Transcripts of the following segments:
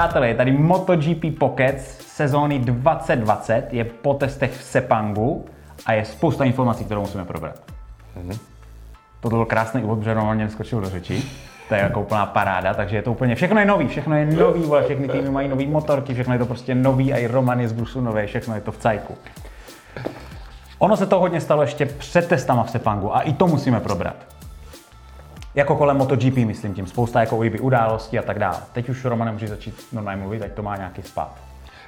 Přátelé, je tady MotoGP Pocket sezóny 2020, je po testech v Sepangu a je spousta informací, kterou musíme probrat. Mm-hmm. To byl krásný úvod, protože normálně skočil do řeči. To je jako úplná paráda, takže je to úplně, všechno je nový, všechno je nový, vole, všechny týmy mají nový motorky, všechno je to prostě nový, a i Roman je z Brusu nový, všechno je to v cajku. Ono se to hodně stalo ještě před testama v Sepangu a i to musíme probrat. Jako kolem MotoGP, myslím tím, spousta jako UIB událostí a tak dále. Teď už Roman nemůže začít normálně mluvit, ať to má nějaký spát.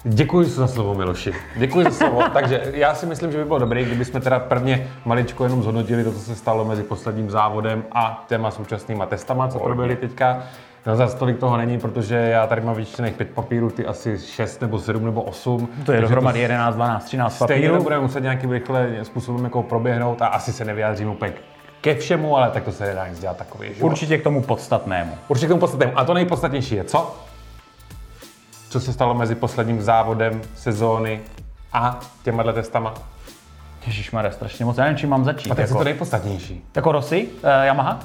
Děkuji za slovo, Miloši. Děkuji za slovo. Takže já si myslím, že by bylo dobré, kdybychom teda prvně maličko jenom zhodnotili to, co se stalo mezi posledním závodem a těma současnýma testama, co proběhly teďka. No zase tolik toho není, protože já tady mám vyčtených pět papírů, ty asi šest nebo sedm nebo osm. To je dohromady 11, 12, 13 Stejně to papírů. budeme muset nějakým rychle způsobem jako proběhnout a asi se nevyjádřím úplně ke všemu, ale tak to se nedá nic dělat takový. Že? Určitě k tomu podstatnému. Určitě k tomu podstatnému. A to nejpodstatnější je co? Co se stalo mezi posledním závodem sezóny a těma testama? Ježišmarja, strašně moc, já nevím, čím mám začít. A teď jako, je to nejpodstatnější. jako Rossi, uh, Yamaha?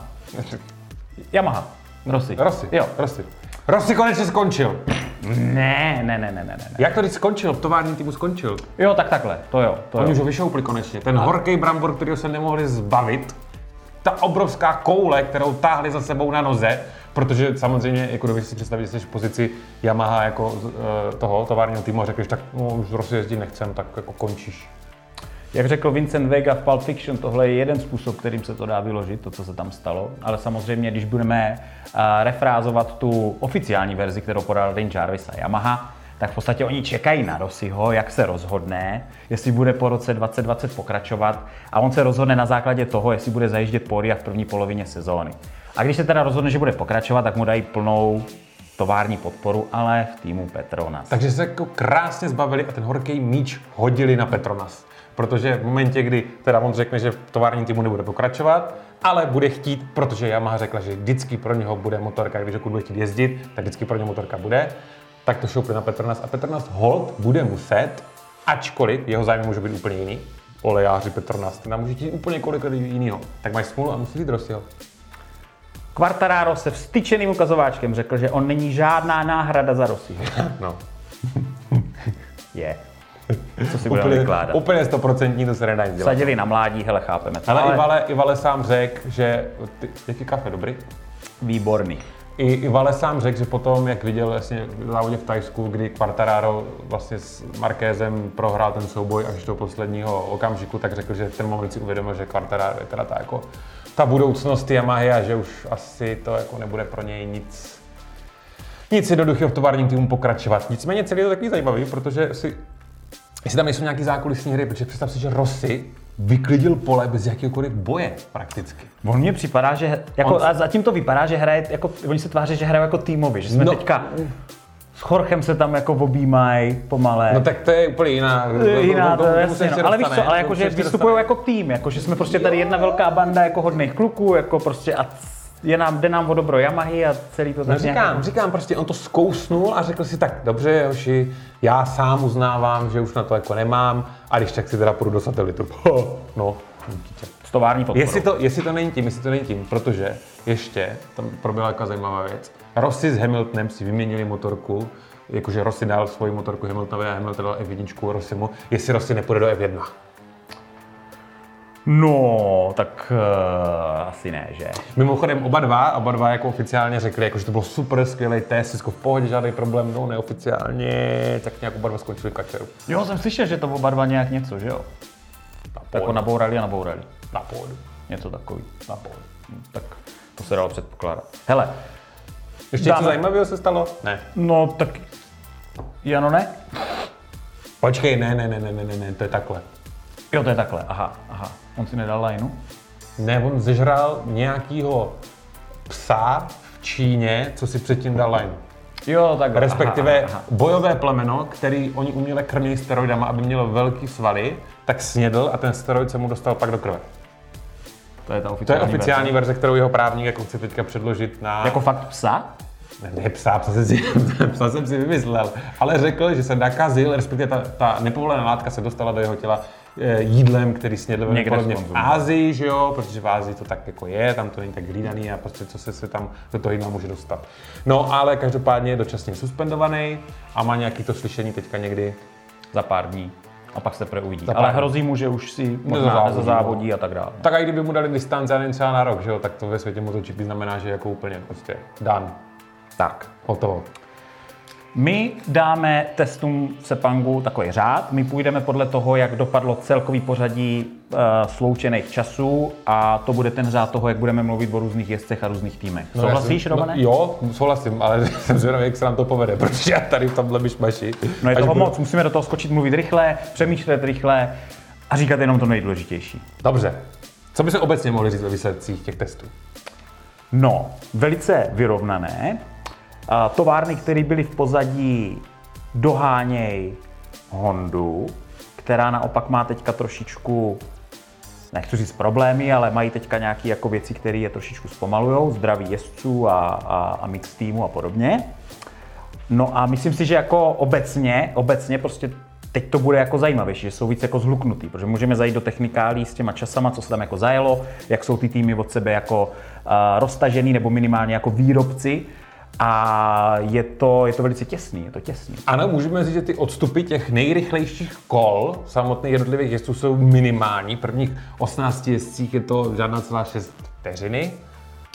Yamaha, Rossi. Rossi. Jo. Rossi. Rossi konečně skončil. Ne, ne, ne, ne, ne, ne. Jak to teď skončil? V továrním týmu skončil. Jo, tak takhle, to jo, to Oni jo. už ho vyšoupli konečně. Ten horký brambor, kterého se nemohli zbavit, ta obrovská koule, kterou táhli za sebou na noze, protože samozřejmě, jako když si představíte, že jsi v pozici Yamaha jako uh, toho továrního týmu a řekneš, tak no, už jezdit nechcem, tak jako končíš. Jak řekl Vincent Vega v Pulp Fiction, tohle je jeden způsob, kterým se to dá vyložit, to, co se tam stalo. Ale samozřejmě, když budeme refrázovat tu oficiální verzi, kterou podal Rin Jarvis a Yamaha, tak v podstatě oni čekají na Rossiho, jak se rozhodne, jestli bude po roce 2020 pokračovat a on se rozhodne na základě toho, jestli bude zajíždět pódia v první polovině sezóny. A když se teda rozhodne, že bude pokračovat, tak mu dají plnou tovární podporu, ale v týmu Petronas. Takže se jako krásně zbavili a ten horký míč hodili na Petronas. Protože v momentě, kdy teda on řekne, že v továrním týmu nebude pokračovat, ale bude chtít, protože Yamaha řekla, že vždycky pro něho bude motorka, když pokud bude chtít jezdit, tak vždycky pro něho motorka bude, tak to šoupne na Petronas a Petronas hold bude muset, ačkoliv jeho zájem může být úplně jiný, olejáři Petronas, ty nám může chtít úplně kolik jiného, tak mají smůlu a musí jít Rossiho. Quartararo se vstyčeným ukazováčkem řekl, že on není žádná náhrada za Rossiho. No. Je. Co si budeme Úplně, vykládat? úplně stoprocentní to se nedá nic dělat. Sadili na mládí, hele, chápeme to. Ale, Ale, i, Vale, i Vale sám řekl, že... Ty, jaký kafe, dobrý? výborný. I, I Vale sám řekl, že potom, jak viděl vlastně v závodě v Tajsku, kdy Quartararo vlastně s Markézem prohrál ten souboj až do posledního okamžiku, tak řekl, že v ten moment si uvědomil, že Quartararo je teda ta, jako, ta budoucnost Yamahy a že už asi to jako nebude pro něj nic nic jednoduchého v továrním týmu pokračovat. Nicméně celý je to takový zajímavý, protože si, jestli tam nejsou nějaký zákulisní hry, protože představ si, že Rossi vyklidil pole bez jakéhokoliv boje prakticky. On mně připadá, že, jako, On- a zatím to vypadá, že hraje, jako, oni se tváří, že hrajou jako týmově, že jsme No. teďka s Chorchem se tam jako objímají pomale. No tak to je úplně jiná. Jiná, to, tomu- tomu jasně, no. Ale víš co, ale tomu jako, se že ještě vystupují jako tým, jako, že jsme prostě tady jedna velká banda jako hodných kluků, jako prostě a je nám, jde nám o dobro Yamahy a celý to No tak říkám, říkám, prostě on to zkousnul a řekl si tak, dobře, hoši, já sám uznávám, že už na to jako nemám a když tak si teda půjdu do satelitu. No, s tovární podporou. Jestli to, jestli to není tím, jestli to není tím, protože ještě, tam proběhla taková zajímavá věc, Rossi s Hamiltonem si vyměnili motorku, jakože Rossi dal svoji motorku Hamiltonovi a Hamilton dal F1 Rossimu, jestli Rossi nepůjde do F1. No, tak uh, asi ne, že? Mimochodem oba dva, oba dva jako oficiálně řekli, jako, že to bylo super, skvělý test, Cisco v pohodě, žádný problém, no neoficiálně, tak nějak oba dva skončili kačeru. Jo, jsem slyšel, že to oba dva nějak něco, že jo? Na Tak ho nabourali a nabourali. Na pohodu. Něco takový. Na pohodu. Hm, Tak to se dalo předpokládat. Hele, Ještě něco zajímavého se stalo? Ne. no tak... Jano ne? Počkej, ne, ne, ne, ne, ne, ne, ne, to je takhle. Jo, to je takhle, aha, aha. On si nedal lineu? Ne, on zežral nějakýho psa v Číně, co si předtím dal line. Jo, tak Respektive Aha, aha. bojové plemeno, který oni uměle krmili steroidama, aby mělo velký svaly, tak snědl a ten steroid se mu dostal pak do krve. To je ta To je oficiální, oficiální verze. verze, kterou jeho právník jako chce teďka předložit na... Jako fakt psa? Ne, psa, psa jsem si, psa jsem si vymyslel, ale řekl, že se nakazil, respektive ta, ta nepovolená látka se dostala do jeho těla jídlem, který snědl podobně v. Ázii, že jo, protože v Ázii to tak jako je, tam to není tak hlídaný a prostě co se, se tam do toho jídla může dostat. No ale každopádně je dočasně suspendovaný a má nějaký to slyšení teďka někdy. Za pár dní. A pak se prý uvidí. Za pár Ale hrozí mu, že už si možná Nezazávodí, nezazávodí a tak dále. Tak a i kdyby mu dali distanci, já nevím, třeba na rok, že jo, tak to ve světě MotoGP znamená, že jako úplně prostě dan, Tak. hotovo. My dáme testům v Sepangu takový řád. My půjdeme podle toho, jak dopadlo celkový pořadí uh, sloučených časů a to bude ten řád toho, jak budeme mluvit o různých jezdcech a různých týmech. No, Souhlasíš, jsem, Romane? No, jo, souhlasím, ale jsem zvědavý, jak se nám to povede, protože já tady v tomhle myšmaši. No je toho budu- moc, musíme do toho skočit, mluvit rychle, přemýšlet rychle a říkat jenom to nejdůležitější. Dobře. Co by se obecně mohli říct o výsledcích těch testů? No, velice vyrovnané. Továrny, které byly v pozadí, doháněj Hondu, která naopak má teďka trošičku, nechci říct problémy, ale mají teďka nějaké jako věci, které je trošičku zpomalujou, zdraví jezdců a, a, a mix týmu a podobně. No a myslím si, že jako obecně, obecně prostě teď to bude jako zajímavější, že jsou víc jako zhluknutý, protože můžeme zajít do technikálí s těma časama, co se tam jako zajelo, jak jsou ty týmy od sebe jako uh, roztažený nebo minimálně jako výrobci a je to, je to velice těsný, je to těsný. Ano, můžeme říct, že ty odstupy těch nejrychlejších kol samotných jednotlivých jezdců jsou minimální. Prvních 18 jezdcích je to žádná celá 6 vteřiny.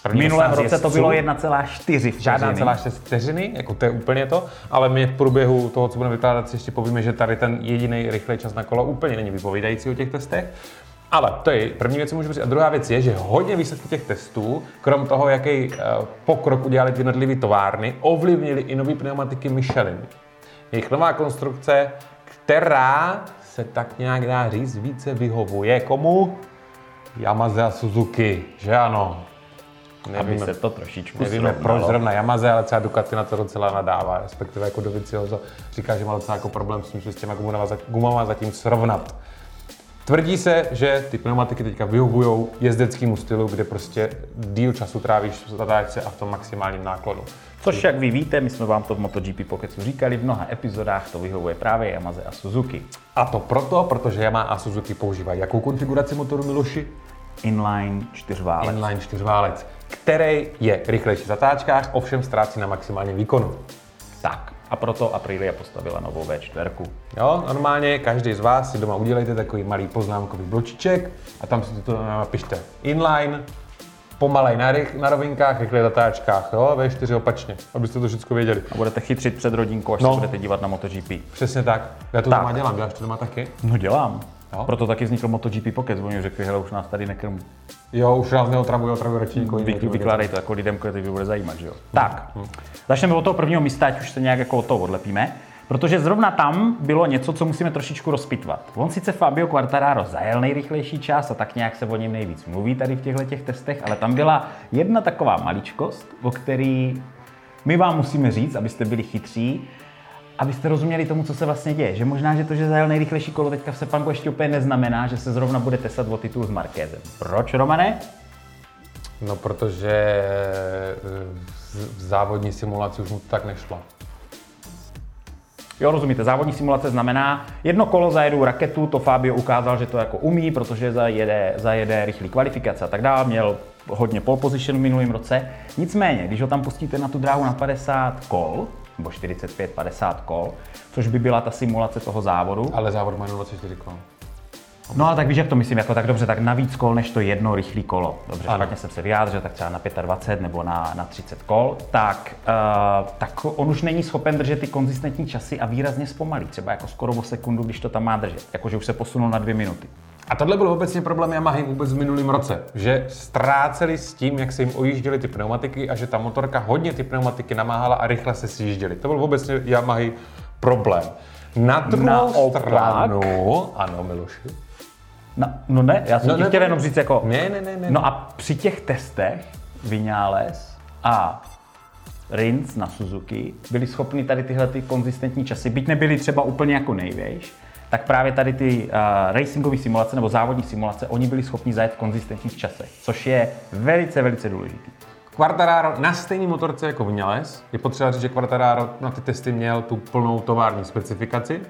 V minulém 18 roce to bylo 1,4 Žádná celá 6 vteřiny, jako to je úplně to, ale my v průběhu toho, co budeme vykládat, si ještě povíme, že tady ten jediný rychlej čas na kolo úplně není vypovídající o těch testech. Ale to je první věc, co můžu říct. A druhá věc je, že hodně výsledky těch testů, krom toho, jaký eh, pokrok udělali ty jednotlivé továrny, ovlivnili i nové pneumatiky Michelin. Jejich nová konstrukce, která se tak nějak dá říct více vyhovuje komu? Yamaha a Suzuki, že ano? aby se to trošičku Nevíme, srovnalo. proč zrovna Yamaha, ale třeba Ducati na to docela nadává, respektive jako Dovizioso říká, že má docela jako problém s tím, že s těma gumama, gumama zatím srovnat. Tvrdí se, že ty pneumatiky teďka vyhovují jezdeckému stylu, kde prostě díl času trávíš v zatáčce a v tom maximálním náklonu. Což, jak vy víte, my jsme vám to v MotoGP Pocketsu říkali, v mnoha epizodách to vyhovuje právě Yamaha a Suzuki. A to proto, protože Yamaha a Suzuki používají jakou konfiguraci motoru Miloši? Inline čtyřválec. Inline čtyřválec, který je rychlejší v zatáčkách, ovšem ztrácí na maximálním výkonu. Tak, a proto Aprilia postavila novou V4. Jo, normálně každý z vás si doma udělejte takový malý poznámkový bločiček a tam si to napište inline, pomalej na, rych, na rovinkách, rychle v zatáčkách, jo, V4 opačně, abyste to všechno věděli. A budete chytřit před rodinkou, až No. se budete dívat na MotoGP. Přesně tak. Já to Tak. doma dělám, děláš to doma taky? No dělám. Jo. Proto taky vznikl MotoGP Pocket, oni řekli, hele, už nás tady nekrm. Jo, už nás neotravuje, otravuje radši nikoho Vy, vykládej to jako lidem, který bude zajímat, že jo. Tak, začneme od toho prvního místa, ať už se nějak jako od toho odlepíme. Protože zrovna tam bylo něco, co musíme trošičku rozpitvat. On sice Fabio Quartararo zajel nejrychlejší čas a tak nějak se o něm nejvíc mluví tady v těchto těch testech, ale tam byla jedna taková maličkost, o který my vám musíme říct, abyste byli chytří, abyste rozuměli tomu, co se vlastně děje. Že možná, že to, že zajel nejrychlejší kolo teďka v Sepangu ještě úplně neznamená, že se zrovna bude testat o titul s Markézem. Proč, Romane? No, protože eh, v v závodní simulaci už mu to tak nešlo. Jo, rozumíte, závodní simulace znamená, jedno kolo zajedu raketu, to Fabio ukázal, že to jako umí, protože zajede, zajede rychlý kvalifikace a tak dále, měl hodně pole position v minulém roce. Nicméně, když ho tam pustíte na tu dráhu na 50 kol, nebo 45-50 kol, což by byla ta simulace toho závodu, Ale závod má jenom 24 kol. No ale tak víš, jak to myslím, jako tak dobře, tak na víc kol než to jedno rychlý kolo. Dobře, Ano. špatně jsem se vyjádřil, tak třeba na 25 nebo na, na 30 kol, tak, uh, tak on už není schopen držet ty konzistentní časy a výrazně zpomalí, třeba jako skoro o sekundu, když to tam má držet, jakože už se posunul na dvě minuty. A tohle byl obecně problém Yamahy vůbec v minulém roce, že ztráceli s tím, jak se jim ojížděly ty pneumatiky a že ta motorka hodně ty pneumatiky namáhala a rychle se sjížděly. To byl obecně Yamahy problém. Na druhou Naopak- stranu, ano, Miloši. No, no ne, já jsem No ti ne, chtěl jenom říct jako, Ne, ne, ne, ne. no a při těch testech Vinales a Rins na Suzuki byli schopni tady tyhle ty konzistentní časy, byť nebyly třeba úplně jako největš, tak právě tady ty uh, racingové simulace nebo závodní simulace, oni byli schopni zajet v konzistentních časech, což je velice, velice důležitý. Quartararo na stejný motorce jako Vinales. Je potřeba říct, že Quartararo na ty testy měl tu plnou tovární specifikaci.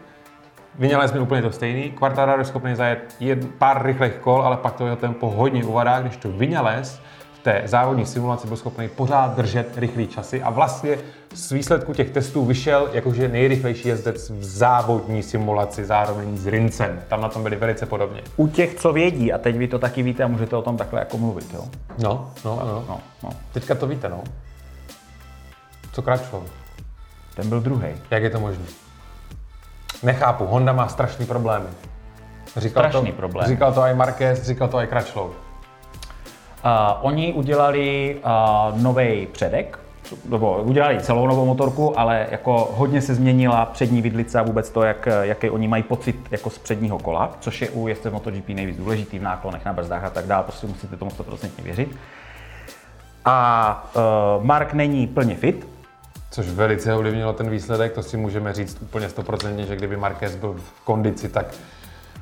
Vinales měl úplně to stejný. Quartararo je schopný zajet jen pár rychlých kol, ale pak to jeho tempo hodně uvadá, když to Vinales té závodní simulaci byl schopný pořád držet rychlý časy a vlastně z výsledku těch testů vyšel jakože nejrychlejší jezdec v závodní simulaci zároveň s Rincem. Tam na tom byli velice podobně. U těch, co vědí, a teď vy to taky víte a můžete o tom takhle jako mluvit, jo? No, no, no. No, no. Teďka to víte, no. Co Kračlov? Ten byl druhý. Jak je to možné? Nechápu, Honda má strašný problémy. Říkal Strašný to, problém. Říkal to i Marquez, říkal to i Kračlov. Uh, oni udělali uh, nový předek, nebo udělali celou novou motorku, ale jako hodně se změnila přední vidlice a vůbec to, jak, jaký oni mají pocit jako z předního kola, což je u jezdce MotoGP nejvíc důležitý v náklonech na brzdách a tak dále, prostě musíte tomu 100% věřit. A uh, Mark není plně fit, Což velice ovlivnilo ten výsledek, to si můžeme říct úplně stoprocentně, že kdyby Marquez byl v kondici, tak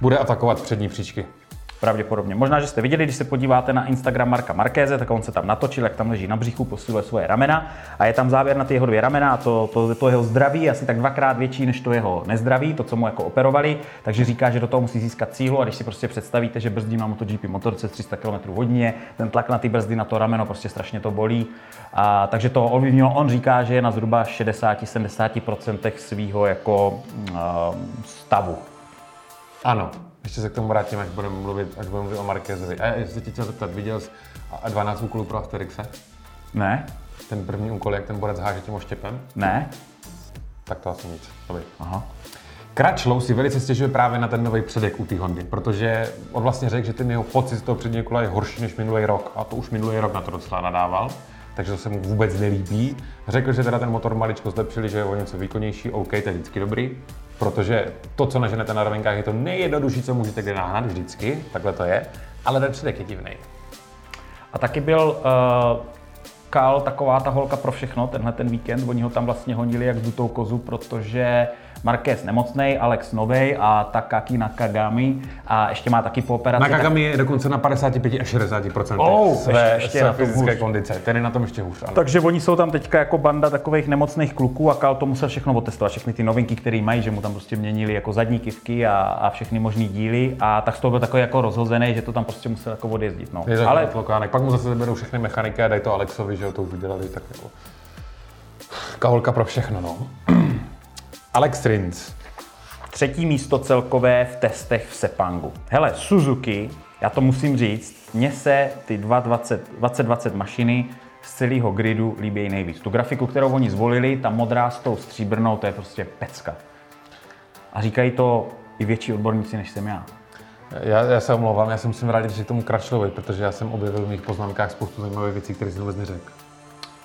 bude atakovat přední příčky. Pravděpodobně. Možná, že jste viděli, když se podíváte na Instagram Marka Markéze, tak on se tam natočil, jak tam leží na břichu, posiluje svoje ramena a je tam záběr na ty jeho dvě ramena a to, to, to jeho zdraví asi tak dvakrát větší než to jeho nezdraví, to, co mu jako operovali, takže říká, že do toho musí získat sílu a když si prostě představíte, že brzdí na MotoGP motorce 300 km hodině, ten tlak na ty brzdy na to rameno prostě strašně to bolí. A, takže to ovlivnilo, on říká, že je na zhruba 60-70% svého jako uh, stavu. Ano, ještě se k tomu vrátím, až budeme mluvit, až budeme mluvit o Marquezovi. A jestli tě chtěl zeptat, viděl jsi a 12 úkolů pro Asterixe? Ne? Ten první úkol, jak ten borec háže tím oštěpem? Ne? Tak to asi nic. Dobrý. Aha. Kračlou si velice stěžuje právě na ten nový předek u té Hondy, protože on vlastně řekl, že ten jeho pocit z toho předního kola je horší než minulý rok. A to už minulý rok na to docela nadával, takže to se mu vůbec nelíbí. Řekl, že teda ten motor maličko zlepšili, že je o něco výkonnější, OK, to je vždycky dobrý, protože to, co naženete na rovinkách, je to nejjednodušší, co můžete kde nahnat vždycky, takhle to je, ale ten předek je divný. A taky byl uh, Kal taková ta holka pro všechno, tenhle ten víkend. Oni ho tam vlastně honili jak dutou kozu, protože Marquez nemocnej, Alex novej a Takaki Nakagami a ještě má taky po operaci. Nakagami je dokonce na 55 až 60 Oh, své, ještě své na to fyzické hůř. kondice. Ten je na tom ještě hůř. Ano. Takže oni jsou tam teďka jako banda takových nemocných kluků a Kal to musel všechno otestovat, všechny ty novinky, které mají, že mu tam prostě měnili jako zadní kivky a, a všechny možný díly a tak z toho byl takový jako rozhozený, že to tam prostě musel jako odjezdit. No. Je Ale Ale... tlokánek. Pak mu zase berou všechny mechaniky a dají to Alexovi, že jo, to už udělali tak jako... Kaholka pro všechno, no. Alex Rins. Třetí místo celkové v testech v Sepangu. Hele, Suzuki, já to musím říct, mně se ty 220, 2020 mašiny z celého gridu líbí nejvíc. Tu grafiku, kterou oni zvolili, ta modrá s tou stříbrnou, to je prostě pecka. A říkají to i větší odborníci, než jsem já. Já, já se omlouvám, já se musím vrátit k tomu Kračlovi, protože já jsem objevil v mých poznámkách spoustu zajímavých věcí, které jsem vůbec neřekl.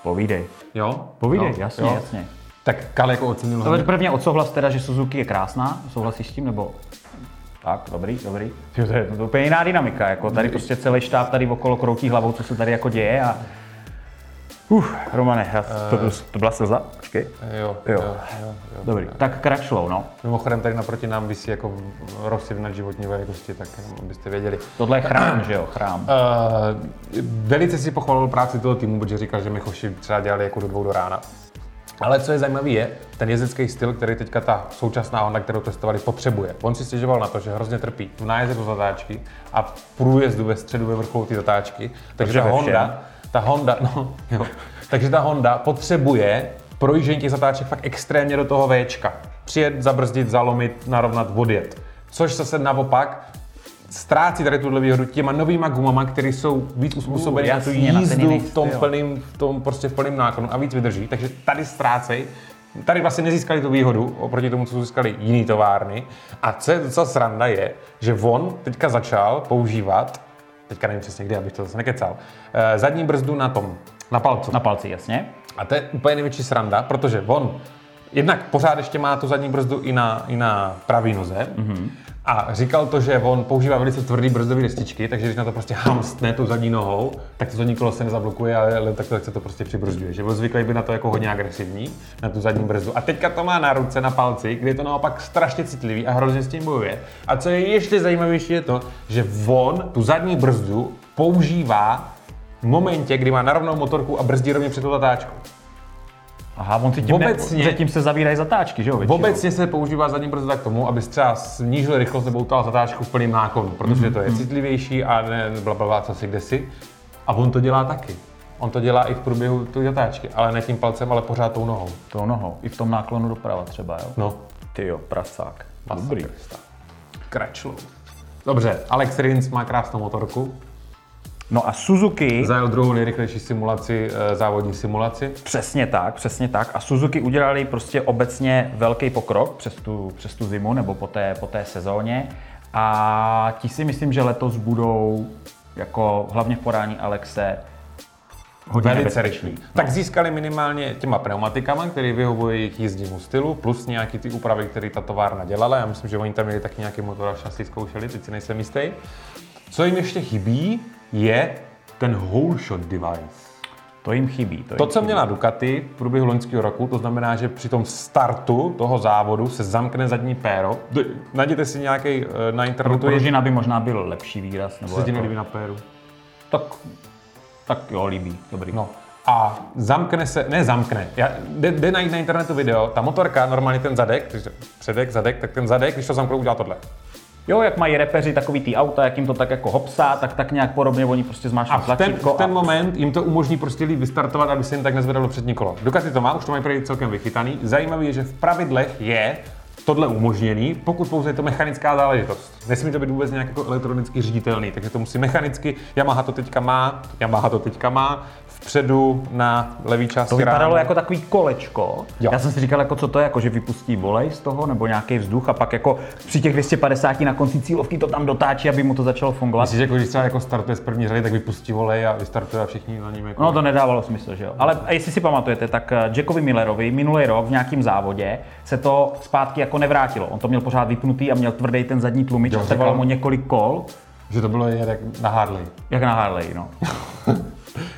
Povídej. Jo? Povídej, jo? jasně, jo. jasně. Tak Kal jako ocenil To hodně. prvně odsouhlas teda, že Suzuki je krásná, souhlasíš s tím, nebo? Tak, dobrý, dobrý. Jo, to je to je úplně jiná dynamika, jako tady prostě celý štáb tady okolo kroutí hlavou, co se tady jako děje a... Uf, Romane, já, to, to, to byla slza? Počkej. Jo, Jo. jo, jo, jo. Dobrý, tak Kračlou, no. Mimochodem tady naproti nám visí jako rozsvěd životní velikosti, tak jenom abyste věděli. Tohle je chrám, že jo, chrám. Uh, velice si pochvalil práci toho týmu, protože říkal, že Michoši třeba dělali jako do dvou do rána. Ale co je zajímavé je, ten jezdecký styl, který teďka ta současná Honda, kterou testovali, potřebuje. On si stěžoval na to, že hrozně trpí v nájezdu do zatáčky a v průjezdu ve středu ve vrcholu ty zatáčky. Takže ta Honda, ta Honda, no, jo. Takže ta Honda potřebuje projíždění těch zatáček fakt extrémně do toho Včka. Přijet, zabrzdit, zalomit, narovnat, odjet. Což zase naopak ztrácí tady tuhle výhodu těma novýma gumama, které jsou víc uspůsobeny na tu na jízdu v tom styl. plným, v tom prostě v plným náklonu a víc vydrží. Takže tady ztrácej. Tady vlastně nezískali tu výhodu oproti tomu, co získali jiný továrny. A co je docela sranda je, že on teďka začal používat, teďka nevím přesně kdy, abych to zase nekecal, eh, zadní brzdu na tom, na palcu. Na palci, jasně. A to je úplně největší sranda, protože on jednak pořád ještě má tu zadní brzdu i na, i na pravý noze. Mm-hmm. A říkal to, že on používá velice tvrdý brzdové destičky, takže když na to prostě hamstne tou zadní nohou, tak to zadní kolo se nezablokuje, ale tak, tak se to prostě přibrzďuje. Že byl zvyklý být na to jako hodně agresivní, na tu zadní brzdu. A teďka to má na ruce, na palci, kde je to naopak strašně citlivý a hrozně s tím bojuje. A co je ještě zajímavější je to, že on tu zadní brzdu používá v momentě, kdy má narovnou motorku a brzdí rovně před tu zatáčku. Aha, on si tím, Obecně- ne, tím se zavírají zatáčky, že jo? většinou. Obecně se používá zadní brzda k tomu, aby třeba snížil rychlost nebo utal zatáčku v plném náklonu, protože to je citlivější a ne blablabla, co si kdesi. A on to dělá taky. On to dělá i v průběhu té zatáčky, ale ne tím palcem, ale pořád tou nohou. Tou nohou. I v tom náklonu doprava třeba, jo? No, Ty jo, prasák. Dobrý. Kračlu. Dobře, Alex Rins má krásnou motorku. No a Suzuki, Zajel druhou nejrychlejší simulaci, eh, závodní simulaci. přesně tak, přesně tak. A Suzuki udělali prostě obecně velký pokrok přes tu, přes tu zimu nebo po té, po té sezóně. A ti si myslím, že letos budou jako hlavně v podání Alexe hodně Velice nebezpeční. rychlý. Tak získali minimálně těma pneumatikama, které vyhovují jejich jízdnímu stylu, plus nějaký ty úpravy, které ta továrna dělala. Já myslím, že oni tam měli taky nějaký motor a šasy zkoušeli, teď si nejsem jistý. Co jim ještě chybí, je ten whole shot device. To jim chybí. To, To, jim co chybí. měla Ducati v průběhu loňského roku, to znamená, že při tom startu toho závodu se zamkne zadní péro. Najděte si nějaký eh, na internetu, je Pružina by možná byl lepší výraz. Nebo se ti jako, nelíbí na péru. tak, tak jo, líbí. Dobrý. No. A zamkne se, ne zamkne, já, jde, jde najít na internetu video, ta motorka, normálně ten zadek, takže předek, zadek, tak ten zadek, když to zamknou, udělá tohle. Jo, jak mají repeři takový ty auta, jak jim to tak jako hopsá, tak tak nějak podobně oni prostě zmášnou A v ten, tlačítko v ten a moment jim to umožní prostě líp vystartovat, aby se jim tak nezvedalo přední kolo. Ducati to má, už to mají prý celkem vychytaný. Zajímavé je, že v pravidlech je tohle umožněný, pokud pouze je to mechanická záležitost. Nesmí to být vůbec nějak jako elektronicky říditelný, takže to musí mechanicky. Yamaha to teďka má, Yamaha to teďka má, vpředu na levý části To vypadalo rámu. jako takový kolečko. Jo. Já jsem si říkal, jako co to je, jako že vypustí volej z toho, nebo nějaký vzduch a pak jako při těch 250 na konci cílovky to tam dotáčí, aby mu to začalo fungovat. Myslíš, jako když třeba jako startuje z první řady, tak vypustí volej a vystartuje a všichni na ním jako... No to nedávalo smysl, že jo. Ale jestli si pamatujete, tak eh, Jackovi Millerovi minulý rok v nějakém závodě se to zpátky jako nevrátilo. On to měl pořád vypnutý a měl tvrdý ten zadní tlumič Jo, a trvalo mu několik kol, Že to bylo jen jak na Harley. jak na Harley, no.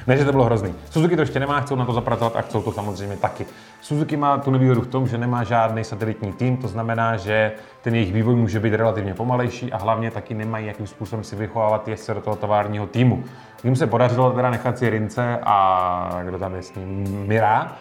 Ne, že to bylo hrozný. Suzuki to ještě nemá, chcou na to zapracovat a chcou to samozřejmě taky. Suzuki má tu nevýhodu v tom, že nemá žádný satelitní tým, to znamená, že ten jejich vývoj může být relativně pomalejší a hlavně taky nemají jakým způsobem si vychovávat jezdce do toho továrního týmu. Jim se podařilo teda nechat si Rince a kdo tam je s ním, Mira.